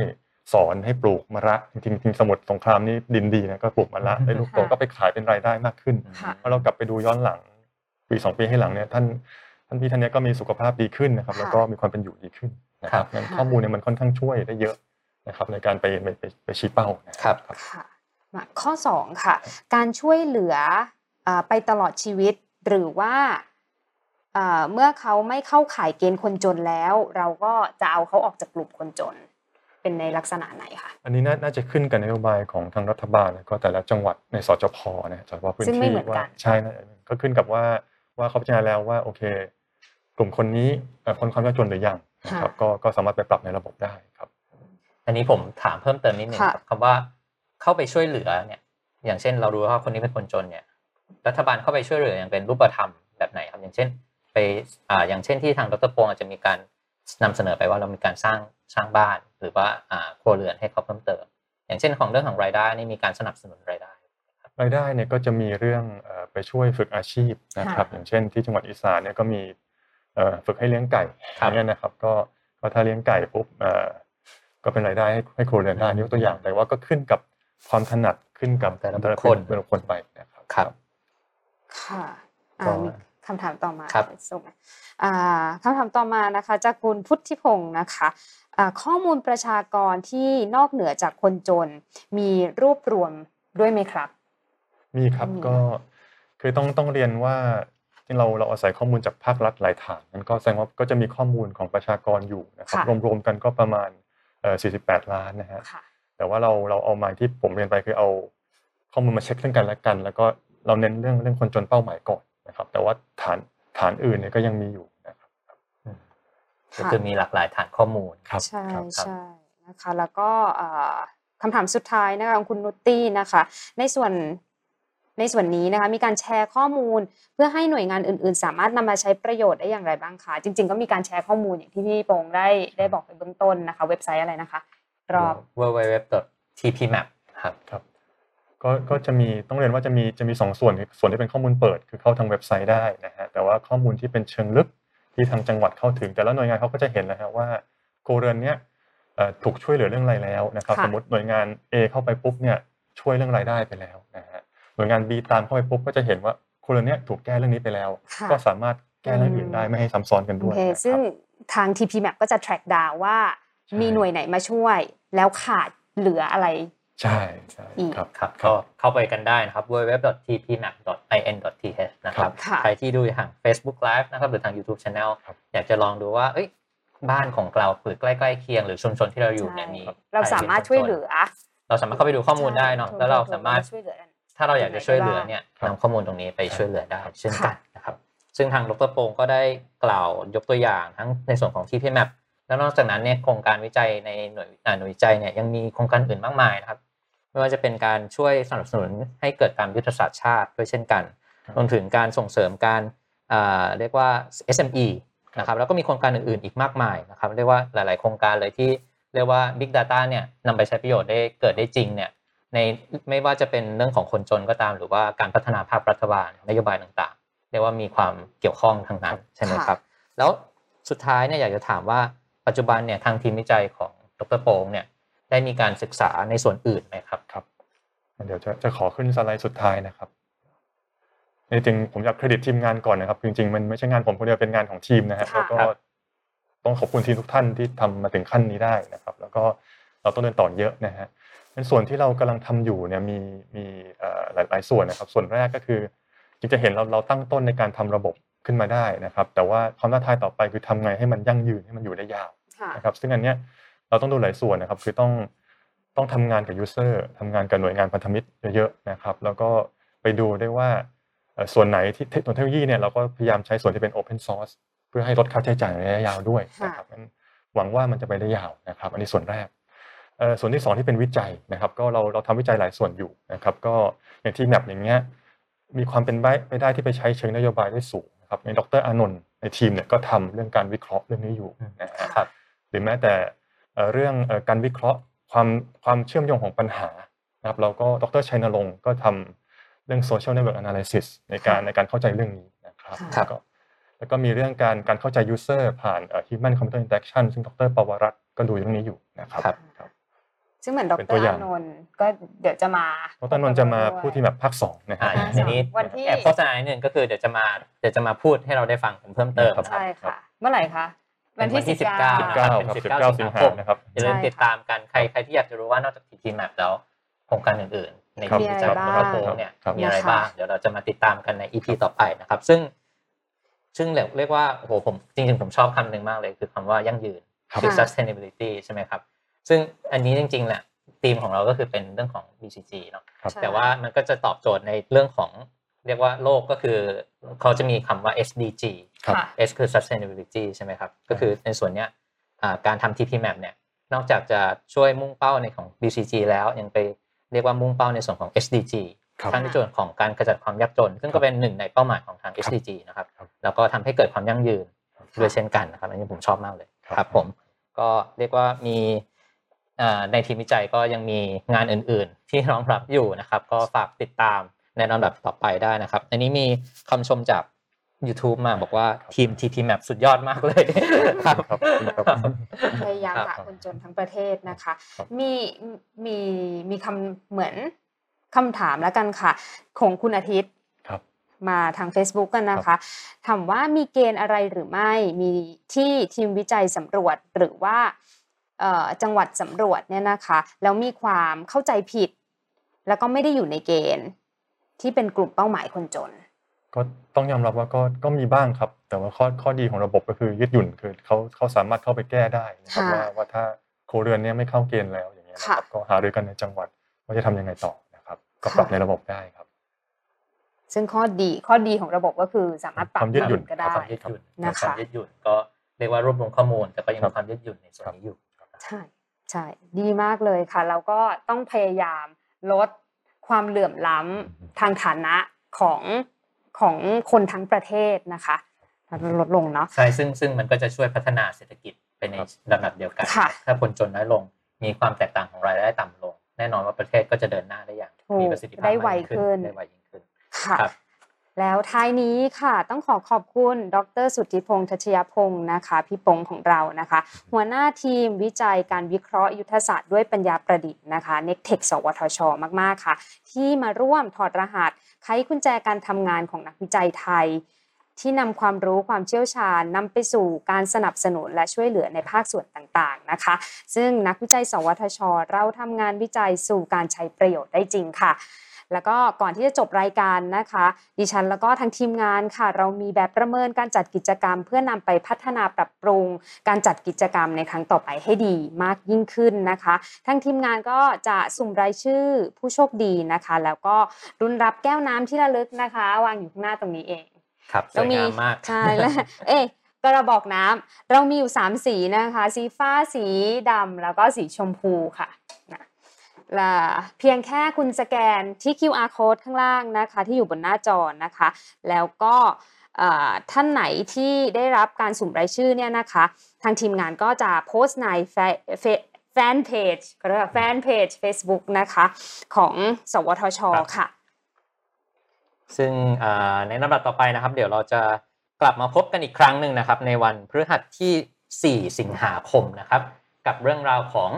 สอนให้ปลูกมะระจริงๆสมุทรสงครามนี่ดินดีนะก็ปลูกมะระได้ลูกโตก็ไปขายเป็นรายได้มากขึ้นพอเรากลับไปดูย้อนหลังปีสองปีให้หลังเนี่ยท่านท่านพี่ท่านนี้ก็มีสุขภาพดีขึ้นนะครับ แล้วก็มีความเป็นอยู่ดีขึ้นนะครับงั้นข้อมูลเนี่ยมันค่อนข้างช่วยได้เยอะนะครับ ในการไปไปไปชี้เป้านะครับ ข้อ 2 ค่ะ การช่วยเหลือไปตลอดชีวิต หรือว่าเมื่อเขาไม่เข้าข่ายเกณฑ์คนจนแล้ว เราก็จะเอาเขาออกจากกลุ่มคนจน เป็นในลักษณะไหนคะอันนี้น่าจะขึ้นกับนโยบายของทางรัฐบาลก็แต่ละจังหวัดในสจพนะสจพพื้นที่ว่าใช่ก็ขึ้นกับว่าว่าเขาพิจารณาแล้วว่าโอเค กลุ่มคนนี้คนความยากจนหรือยังนะครับก็ก็สามารถไปปรับในระบบได้ครับ อันนี้ผมถามเพิ่มเติมนิดนึงครับคำว่า เข้าไปช่วยเหลือเนี่ย อย่างเช่น เรารู้ว่าคนนี้เป็นคนจนเนี่ย รัฐบาลเข้าไปช่วยเหลืออย่างเป็นรูปธรรมแบบไหนครับ อย่างเช่น ไปอ่าอย่างเช่นที่ทางดรพงศ์อาจจะมีการนำเสนอไปว่าเรามีการสร้างสร้างบ้าน หรือว่าอ่าครัวเรือนให้เขาเพิ่มเติม อย่างเช่นของเรื่องของรายได้นี่มีการสนับสนุนรายได้รายได้เนี่ยก็จะมีเรื่องไปช่วยฝึกอาชีพนะครับ อย่างเช่น ที่จังหวัดอีสานเนี่ยก็มีฝึกให้เลี้ยงไก่อย่างนี้นะครับก็ก็ถ้าเลี้ยงไก่ปุ๊บก็เป็นรายได้ให้ให้ครัวเรือนได้ยกตัวอย่างแต่ว่าก็ขึ้นกับ ความถนัดขึ้นกับแต่ละคนแต่ละคนไปนะครับครับ ค่ะมีคำถามต่อมาส่งคำถามต่อมานะคะจากคุณพุทธิพงศ์นะคะข้อมูลประชากรที่นอกเหนือจากคนจน มีรวบรวมด้วยไหมครับ มีครับก็คือต้องต้องเรียนว่าที่เราเราอาศัยข้อมูลจากภาครัฐหลายฐานนั้นก็แสดงว่าก็จะมีข้อมูลของประชากรอยู่นะครับรวมๆกันก็ประมาณ48ล้านนะฮะ แต่ว่าเราเราเอามาที่ผมเรียนไปคือเอาข้อมูลมาเช็คเรื่องกันและกัน แล้วก็เราเน้นเรื่องเรื่องคนจนเป้าหมายก่อนนะครับ แต่ว่าฐานฐานอื่นเนี่ยก็ยังมีอยู่นะครับก็คือมีหลากหลายฐานข้อมูลครับใช่ใช่นะคะ แล้วก็คำถามสุดท้ายนะคะของคุณนุตตี้นะคะ ในส่วนในส่วนนี้นะคะมีการแชร์ข้อมูล เพื่อให้หน่วยงานอื่น ๆ สามารถนำมาใช้ประโยชน์ได้อย่างไรบ้างคะจริง ๆ ก็มีการแชร์ข้อมูลอย่างที่พี่โปงได้ได้บอกไปเบื้องต้นนะคะ เว็บไซต์อะไรนะคะ รอบ www.tpmap ครับครับก็ก็จะมีต้องเรียนว่าจะมีจะมีสองส่วนส่วนที่เป็นข้อมูลเปิด คือเข้าทางเว็บไซต์ได้นะฮะแต่ว่าข้อมูลที่เป็นเชิงลึกที่ทางจังหวัดเข้าถึง แต่ละหน่วยงานเขาก็จะเห็นนะฮะว่าโครัวเรือนเนี้ยเอ่อถูกช่วยเหลือเรื่องอะไรแล้วนะครับค่ะสมมติหน่วยงาน A เข้าไปปุ๊บเนี่ยช่วยเรื่องรายได้ไปแล้วนะฮะหน่วยงาน B ตามเข้าไปปุ๊บก็จะเห็นว่าโครัวเรือนเนี้ยถูกแก้เรื่องนี้ไปแล้วค่ะก็สามารถแก้เรื่องอื่นได้ไม่ให้ซ้ำซ้อนกันโอด้วยเคนะครับซึ่งทาง TP Map ก็จะ track down ว่าใช่ มีหน่วยไหนมาช่วย แล้วขาดเหลืออะไร ใช่ใช่อีกครับครับก็เข้าไปกันได้นะครับ www.tpmap.in.th นะครับค่ะใครที่ดูทาง Facebook Live นะครับหรือทาง YouTube Channel ครับอยากจะลองดูว่าเอ้ยบ้านของเราหรือใกล้ๆเคียงหรือชุมชนที่เราอยู่เนี่ยมีเราสามารถช่วยเหลือ เราสามารถเข้าไปดูข้อมูลได้เนาะใช่แล้วเราสามารถช่วยเหลือถ้าเราอยากจะช่วยเหลือเนี่ยครับนำข้อมูลตรงนี้ไปช่วยเหลือได้เช่นกันค่ะนะครับซึ่งทางดรโปงก็ได้กล่าวยกตัวอย่างทั้งในส่วนของ TPMap แล้วนอกจากนั้นเนี่ยโครงการวิจัยในหน่วยอ่าหน่วยวิจัยเนี่ยยังมีโครงการอื่นมากมายนะครับ ไม่ว่าจะเป็นการช่วยสนับสนุนให้เกิดการยุทธศาสตร์ชาติด้วยเช่นกันครับรวมถึงการส่งเสริมการอ่าเรียกว่า SME นะครับแล้วก็มีโครงการอื่นๆ อีกมากมายนะครับเรียกว่าหลาย ๆ โครงการเลยที่เรียกว่า Big Data เนี่ยนำไปใช้ประโยชน์ได้เกิดได้จริงเนี่ยในไม่ว่าจะเป็นเรื่องของคนจนก็ตาม หรือว่าการพัฒนาภาครัฐบาลนโยบายต่างๆ เรียกว่ามีความเกี่ยวข้องทางนั้นใช่ไหมครับ แล้วสุดท้ายเนี่ยอยากจะถามว่า ปัจจุบันเนี่ยทางทีมวิจัยของดรโปงเนี่ยได้มีการศึกษาในส่วนอื่นไหมครับครับเดี๋ยวจะจะขอขึ้นสไลด์สุดท้ายนะครับจริงๆผมอยากเครดิตทีมงานก่อนนะครับ จริงๆมันไม่ใช่งานผมคนเดียวเป็นงานของทีมนะฮะค่ะแล้วก็ต้องขอบคุณทีมทุกท่านที่ทำมาถึงขั้นนี้ได้นะครับ แล้วก็เราต้องเดินต่อเยอะนะฮะเป็นส่วนที่เรากำลังทำอยู่เนี่ยมีมีเอ่อหลายหลายส่วนนะครับ ส่วนแรกก็คือจริงจะเห็นเราเราตั้งต้นในการทำระบบ ขึ้นมาได้นะครับ แต่ว่าความท้าทายต่อไปคือทำไงให้มันยั่งยืนให้มันอยู่ได้ยาวค่ะนะครับซึ่งอันเนี้ยเราต้องดูหลายส่วนนะครับ คือต้องต้องทำงานกับยูเซอร์ทำงานกับหน่วยงานพันธมิตรเยอะๆนะครับ แล้วก็ไปดูได้ว่าเอ่อส่วนไหนที่เทคโนโลยีเนี่ยเราก็พยายามใช้ส่วนที่เป็น Open Source เพื่อให้ลดค่าใช้จ่ายในระยะยาวด้วยนะครับงั้นหวังว่ามันจะไปได้ยาวนะครับ อันนี้ส่วนแรกเอ่อส่วนที่สองที่เป็นวิจัยนะครับ ก็เราเราทำวิจัยหลายส่วนอยู่นะครับ ก็อย่างที่แมปอย่างเงี้ยมีความเป็นไปได้ที่ไปใช้เชิงนโยบายได้สูงนะ ครับในดรอานนท์ในทีมเนี่ยก็ทำเรื่องการวิเคราะห์เรื่องนี้อยู่นะฮะครับหรือแม้แต่เอ่อเรื่องเอ่อการวิเคราะห์ความความเชื่อมโยงของปัญหานะครับเราก็ดรชัยนรงค์ก็ทำเรื่อง social network analysis ในการในการเข้าใจเรื่องนี้นะครับครับแล้วก็แล้วก็มีเรื่องการการเข้าใจ user ผ่านเอ่อ human computer interaction ซึ่งดรปวรัตน์ก็ดูเรื่องนี้อยู่นะครับครับครับ ซึ่งเหมือนดเป็นรตัวออาย่างนนท์ก็เดี๋ยวจะมาดรนนท์จะมาพูดที่แบบภาคสองนะครัอ่าบทีนี้วันที่แอบโฆษณาหนึ่งก็คือเดี๋ยวจะมาเดี๋ยวจะมาพูดให้เราได้ฟังกันเพิ่มเติมครับใช่ค่ะเมื่อไหร่คะวันที่วันที่สิบเก้า19 19เป็นครับ19 19สิงหานะครับอย่าลืมใช่ค่ะติดตามกันใครใครที่อยากจะรู้ว่านอกจาก TP Map แล้วโครงการอื่นๆ ในครับทีมวิจัยของมีเราอะไรบ้างโปงเนี่ยครับมีอะไรนะคะบ้างเดี๋ยวเราจะมาติดตามกันใน EP ต่อไปนะครับ ซึ่ง ซึ่งเรียกเรียกว่าโอ้โหผมจริงๆผมชอบคำหนึ่งมากเลย คือคำว่ายั่งยืนครับคือค่ะ sustainability ใช่ไหมครับ ซึ่งอันนี้จริงๆแหละธีมของเราก็คือเป็นเรื่องของ BCG เนาะครับใช่แต่ว่ามันก็จะตอบโจทย์ในเรื่องของเรียกว่าโลกก็คือเขาจะมีคำว่า SDG ครับค่ะ S คือ sustainability ใช่ไหมครับ ก็คือในส่วนเนี้ยอ่าการทำ TP map เนี่ยนอกจากจะช่วยมุ่งเป้าในของ BCG แล้วยังไปเรียกว่ามุ่งเป้าในส่วนของ SDG ครับทั้งในส่วนของการกระจัดความยากจน ซึ่งก็เป็นหนึ่งในเป้าหมายของทาง SDG นะครับครับแล้วก็ทำให้เกิดความยั่งยืนด้วยเช่นกันนะครับ อันนี้ผมชอบมากเลยครับครับผมก็เรียกว่ามีอ่า ในทีมวิจัยก็ยังมีงานอื่น ๆ ที่รองรับอยู่นะครับ ก็ฝากติดตามในลำดับต่อไปได้นะครับ อันนี้มีคำชมจาก YouTube มาบอกว่าทีม TP Map สุดยอดมากเลยครับครับครับพยายามครับหาคนจนทั้งประเทศนะคะครับมีมีมีคำเหมือนคำถามแล้วกันค่ะ ของคุณอาทิตย์ครับมาทาง Facebook กันนะคะถามว่ามีเกณฑ์อะไรหรือไม่มีที่ทีมวิจัยสำรวจหรือว่าเอ่อ จังหวัดสำรวจเนี่ยนะคะแล้วมีความเข้าใจผิด แล้วก็ไม่ได้อยู่ในเกณฑ์ ที่เป็นกลุ่มเป้าหมายคนจน ก็ต้องยอมรับว่าก็ก็มีบ้างครับ แต่ว่าข้อข้อดีของระบบก็คือยืดหยุ่นคือเขาเขาสามารถเข้าไปแก้ได้นะครับค่ะว่าว่าถ้าโครัวเรือนเนี้ไม่เข้าเกณฑ์แล้วอย่างเงี้ยนะครับค่ะก็หารือกันในจังหวัดว่าจะทำยังไงต่อนะครับ ก็ปรับค่ะในระบบได้ครับซึ่งข้อดีข้อดีของระบบก็คือสามารถปรับความยืดหยุ่นก็ได้ความยืดหยุ่นนะคะความยืดหยุ่นก็เรียกว่ารวบรวมข้อมูลแต่ก็ยังครัมีบความยืดหยุ่นในส่วนนี้อยู่ ใช่ใช่ดีมากเลยค่ะ แล้วก็ต้องพยายามลดความเหลื่อมล้ำทางฐานะของของคนทั้งประเทศนะคะลดลงเนาะใช่ซึ่งซึ่งมันก็จะช่วยพัฒนาเศรษฐกิจไปในระดับเดียวกันค่ะถ้าคนจนน้อยลงมีความแตกต่างของรายได้ต่ำลง แน่นอนว่าประเทศก็จะเดินหน้าได้อย่างถูกมีประสิทธิภาพได้ไวมากยิ่งขึ้นได้ไวยิ่งขึ้นค่ะครับ แล้วท้ายนี้ค่ะต้องขอขอบคุณ ดร สุทธิพงษ์ทัชยพงศ์นะคะ พี่ปงของเรานะคะ หัวหน้าทีมวิจัยการวิเคราะห์ยุทธศาสตร์ด้วยปัญญาประดิษฐ์นะคะ n e c t e c h สวทช มากๆค่ะ ที่มาร่วมถอดรหัสไขกุญแจการทำงานของนักวิจัยไทย ที่นำความรู้ความเชี่ยวชาญนำไปสู่การสนับสนุนและช่วยเหลือในภาคส่วนต่างๆนะคะ ซึ่งนักวิจัย สวทช เราทำงานวิจัยสู่การใช้ประโยชน์ได้จริงค่ะ แล้วก็ก่อนที่จะจบรายการนะคะ ดิฉันแล้วก็ทางทีมงานค่ะ เรามีแบบประเมินการจัดกิจกรรม เพื่อนำไปพัฒนาปรับปรุง การจัดกิจกรรมในครั้งต่อไปให้ดีมากยิ่งขึ้นนะคะทางทีมงานก็จะสุ่มรายชื่อผู้โชคดีนะคะ แล้วก็รุนรับแก้วน้ำที่ระลึกนะคะ วางอยู่ข้างหน้าตรงนี้เอง ครับสเราวยมีงามมากใช่แล้วเอ๊ะกระบอกน้ำเรามีอยู่สามสีนะคะ สีฟ้าสีดำแล้วก็สีชมพูค่ะนะและ เพียงแค่คุณสแกนที่ QR code ข้างล่างนะคะ ที่อยู่บนหน้าจอนะคะ แล้วก็ท่านไหนที่ได้รับการสุ่มรายชื่อเนี่ยนะคะ ทางทีมงานก็จะโพสต์ในแฟฟแฟนเพจก็เรียกว่าแฟนเพจ Facebook นะคะ ของสวทชค่ะ ซึ่งในลำดับต่อไปนะครับ เดี๋ยวเราจะกลับมาพบกันอีกครั้งหนึ่งนะครับ ในวันพฤหัสที่ 4 สิงหาคมนะครับ กับเรื่องราวของ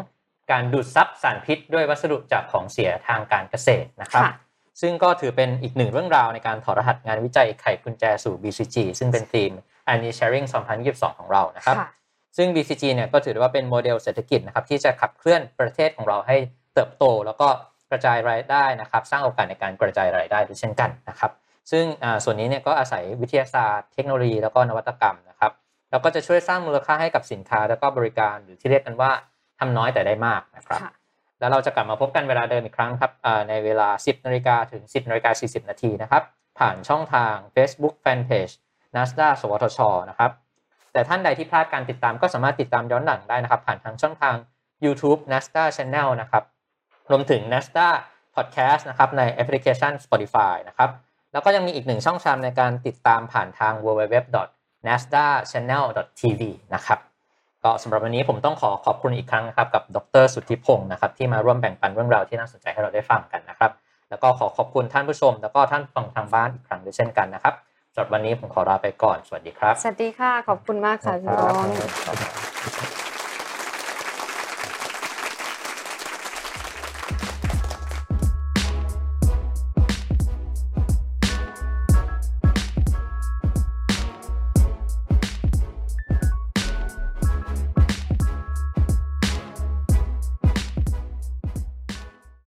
การดูดซับสารพิษด้วยวัสดุจากของเสียทางการเกษตรนะครับค่ะซึ่งก็ถือเป็นอีกหนึ่งเรื่องราวในการถอดรหัสงานวิจัยไขกุญแจสู่ BCG ซึ่งเป็นทีม a n n i Sharing 2022 ของเรานะครับค่ะซึ่ง BCG เนี่ยก็ถือได้ว่าเป็นโมเดลเศรษฐกิจนะครับที่จะขับเคลื่อนประเทศของเราให้เติบโต แล้วก็กระจายรายได้นะครับ สร้างโอกาสในการกระจายรายได้ด้วยเช่นกันนะครับ ซึ่งอ่าส่วนนี้เนี่ยก็อาศัยวิทยาศาสตร์เทคโนโลยีแล้วก็นวัตกรรมนะครับ แล้วก็จะช่วยสร้างมูลค่าให้กับสินค้าแล้วก็บริการหรือที่เรียกกันว่า ทำน้อยแต่ได้มากนะครับค่ะแล้วเราจะกลับมาพบกันเวลาเดิมอีกครั้งครับอ่าในเวลา 10นาฬิกาถึง 10นาฬิกา40นาทีนะครับ ผ่านช่องทาง Facebook Fanpage NASDA สวทชนะครับ แต่ท่านใดที่พลาดการติดตามก็สามารถติดตามย้อนหลังได้นะครับ ผ่านทางช่องทาง YouTube NASDA Channel นะครับ รวมถึง NASDA Podcast นะครับในแอปพลิเคชัน Spotify นะครับ แล้วก็ยังมีอีกหนึ่งช่องทางในการติดตามผ่านทาง www.nasdachannel.tv นะครับ ก็สำหรับวันนี้ผมต้องขอขอบคุณอีกครั้งนะครับกับดรสุทธิพงศ์นะครับที่มาร่วมแบ่งปันเรื่องราวที่น่าสนใจให้เราได้ฟังกันนะครับ แล้วก็ขอขอบคุณท่านผู้ชม แล้วก็ท่านฟังทางบ้านอีกครั้งด้วยเช่นกันนะครับสำหรับวันนี้ผมขอลาไปก่อนสวัสดีครับ สวัสดีค่ะ ขอบคุณมากค่ะพี่คน้รัองบ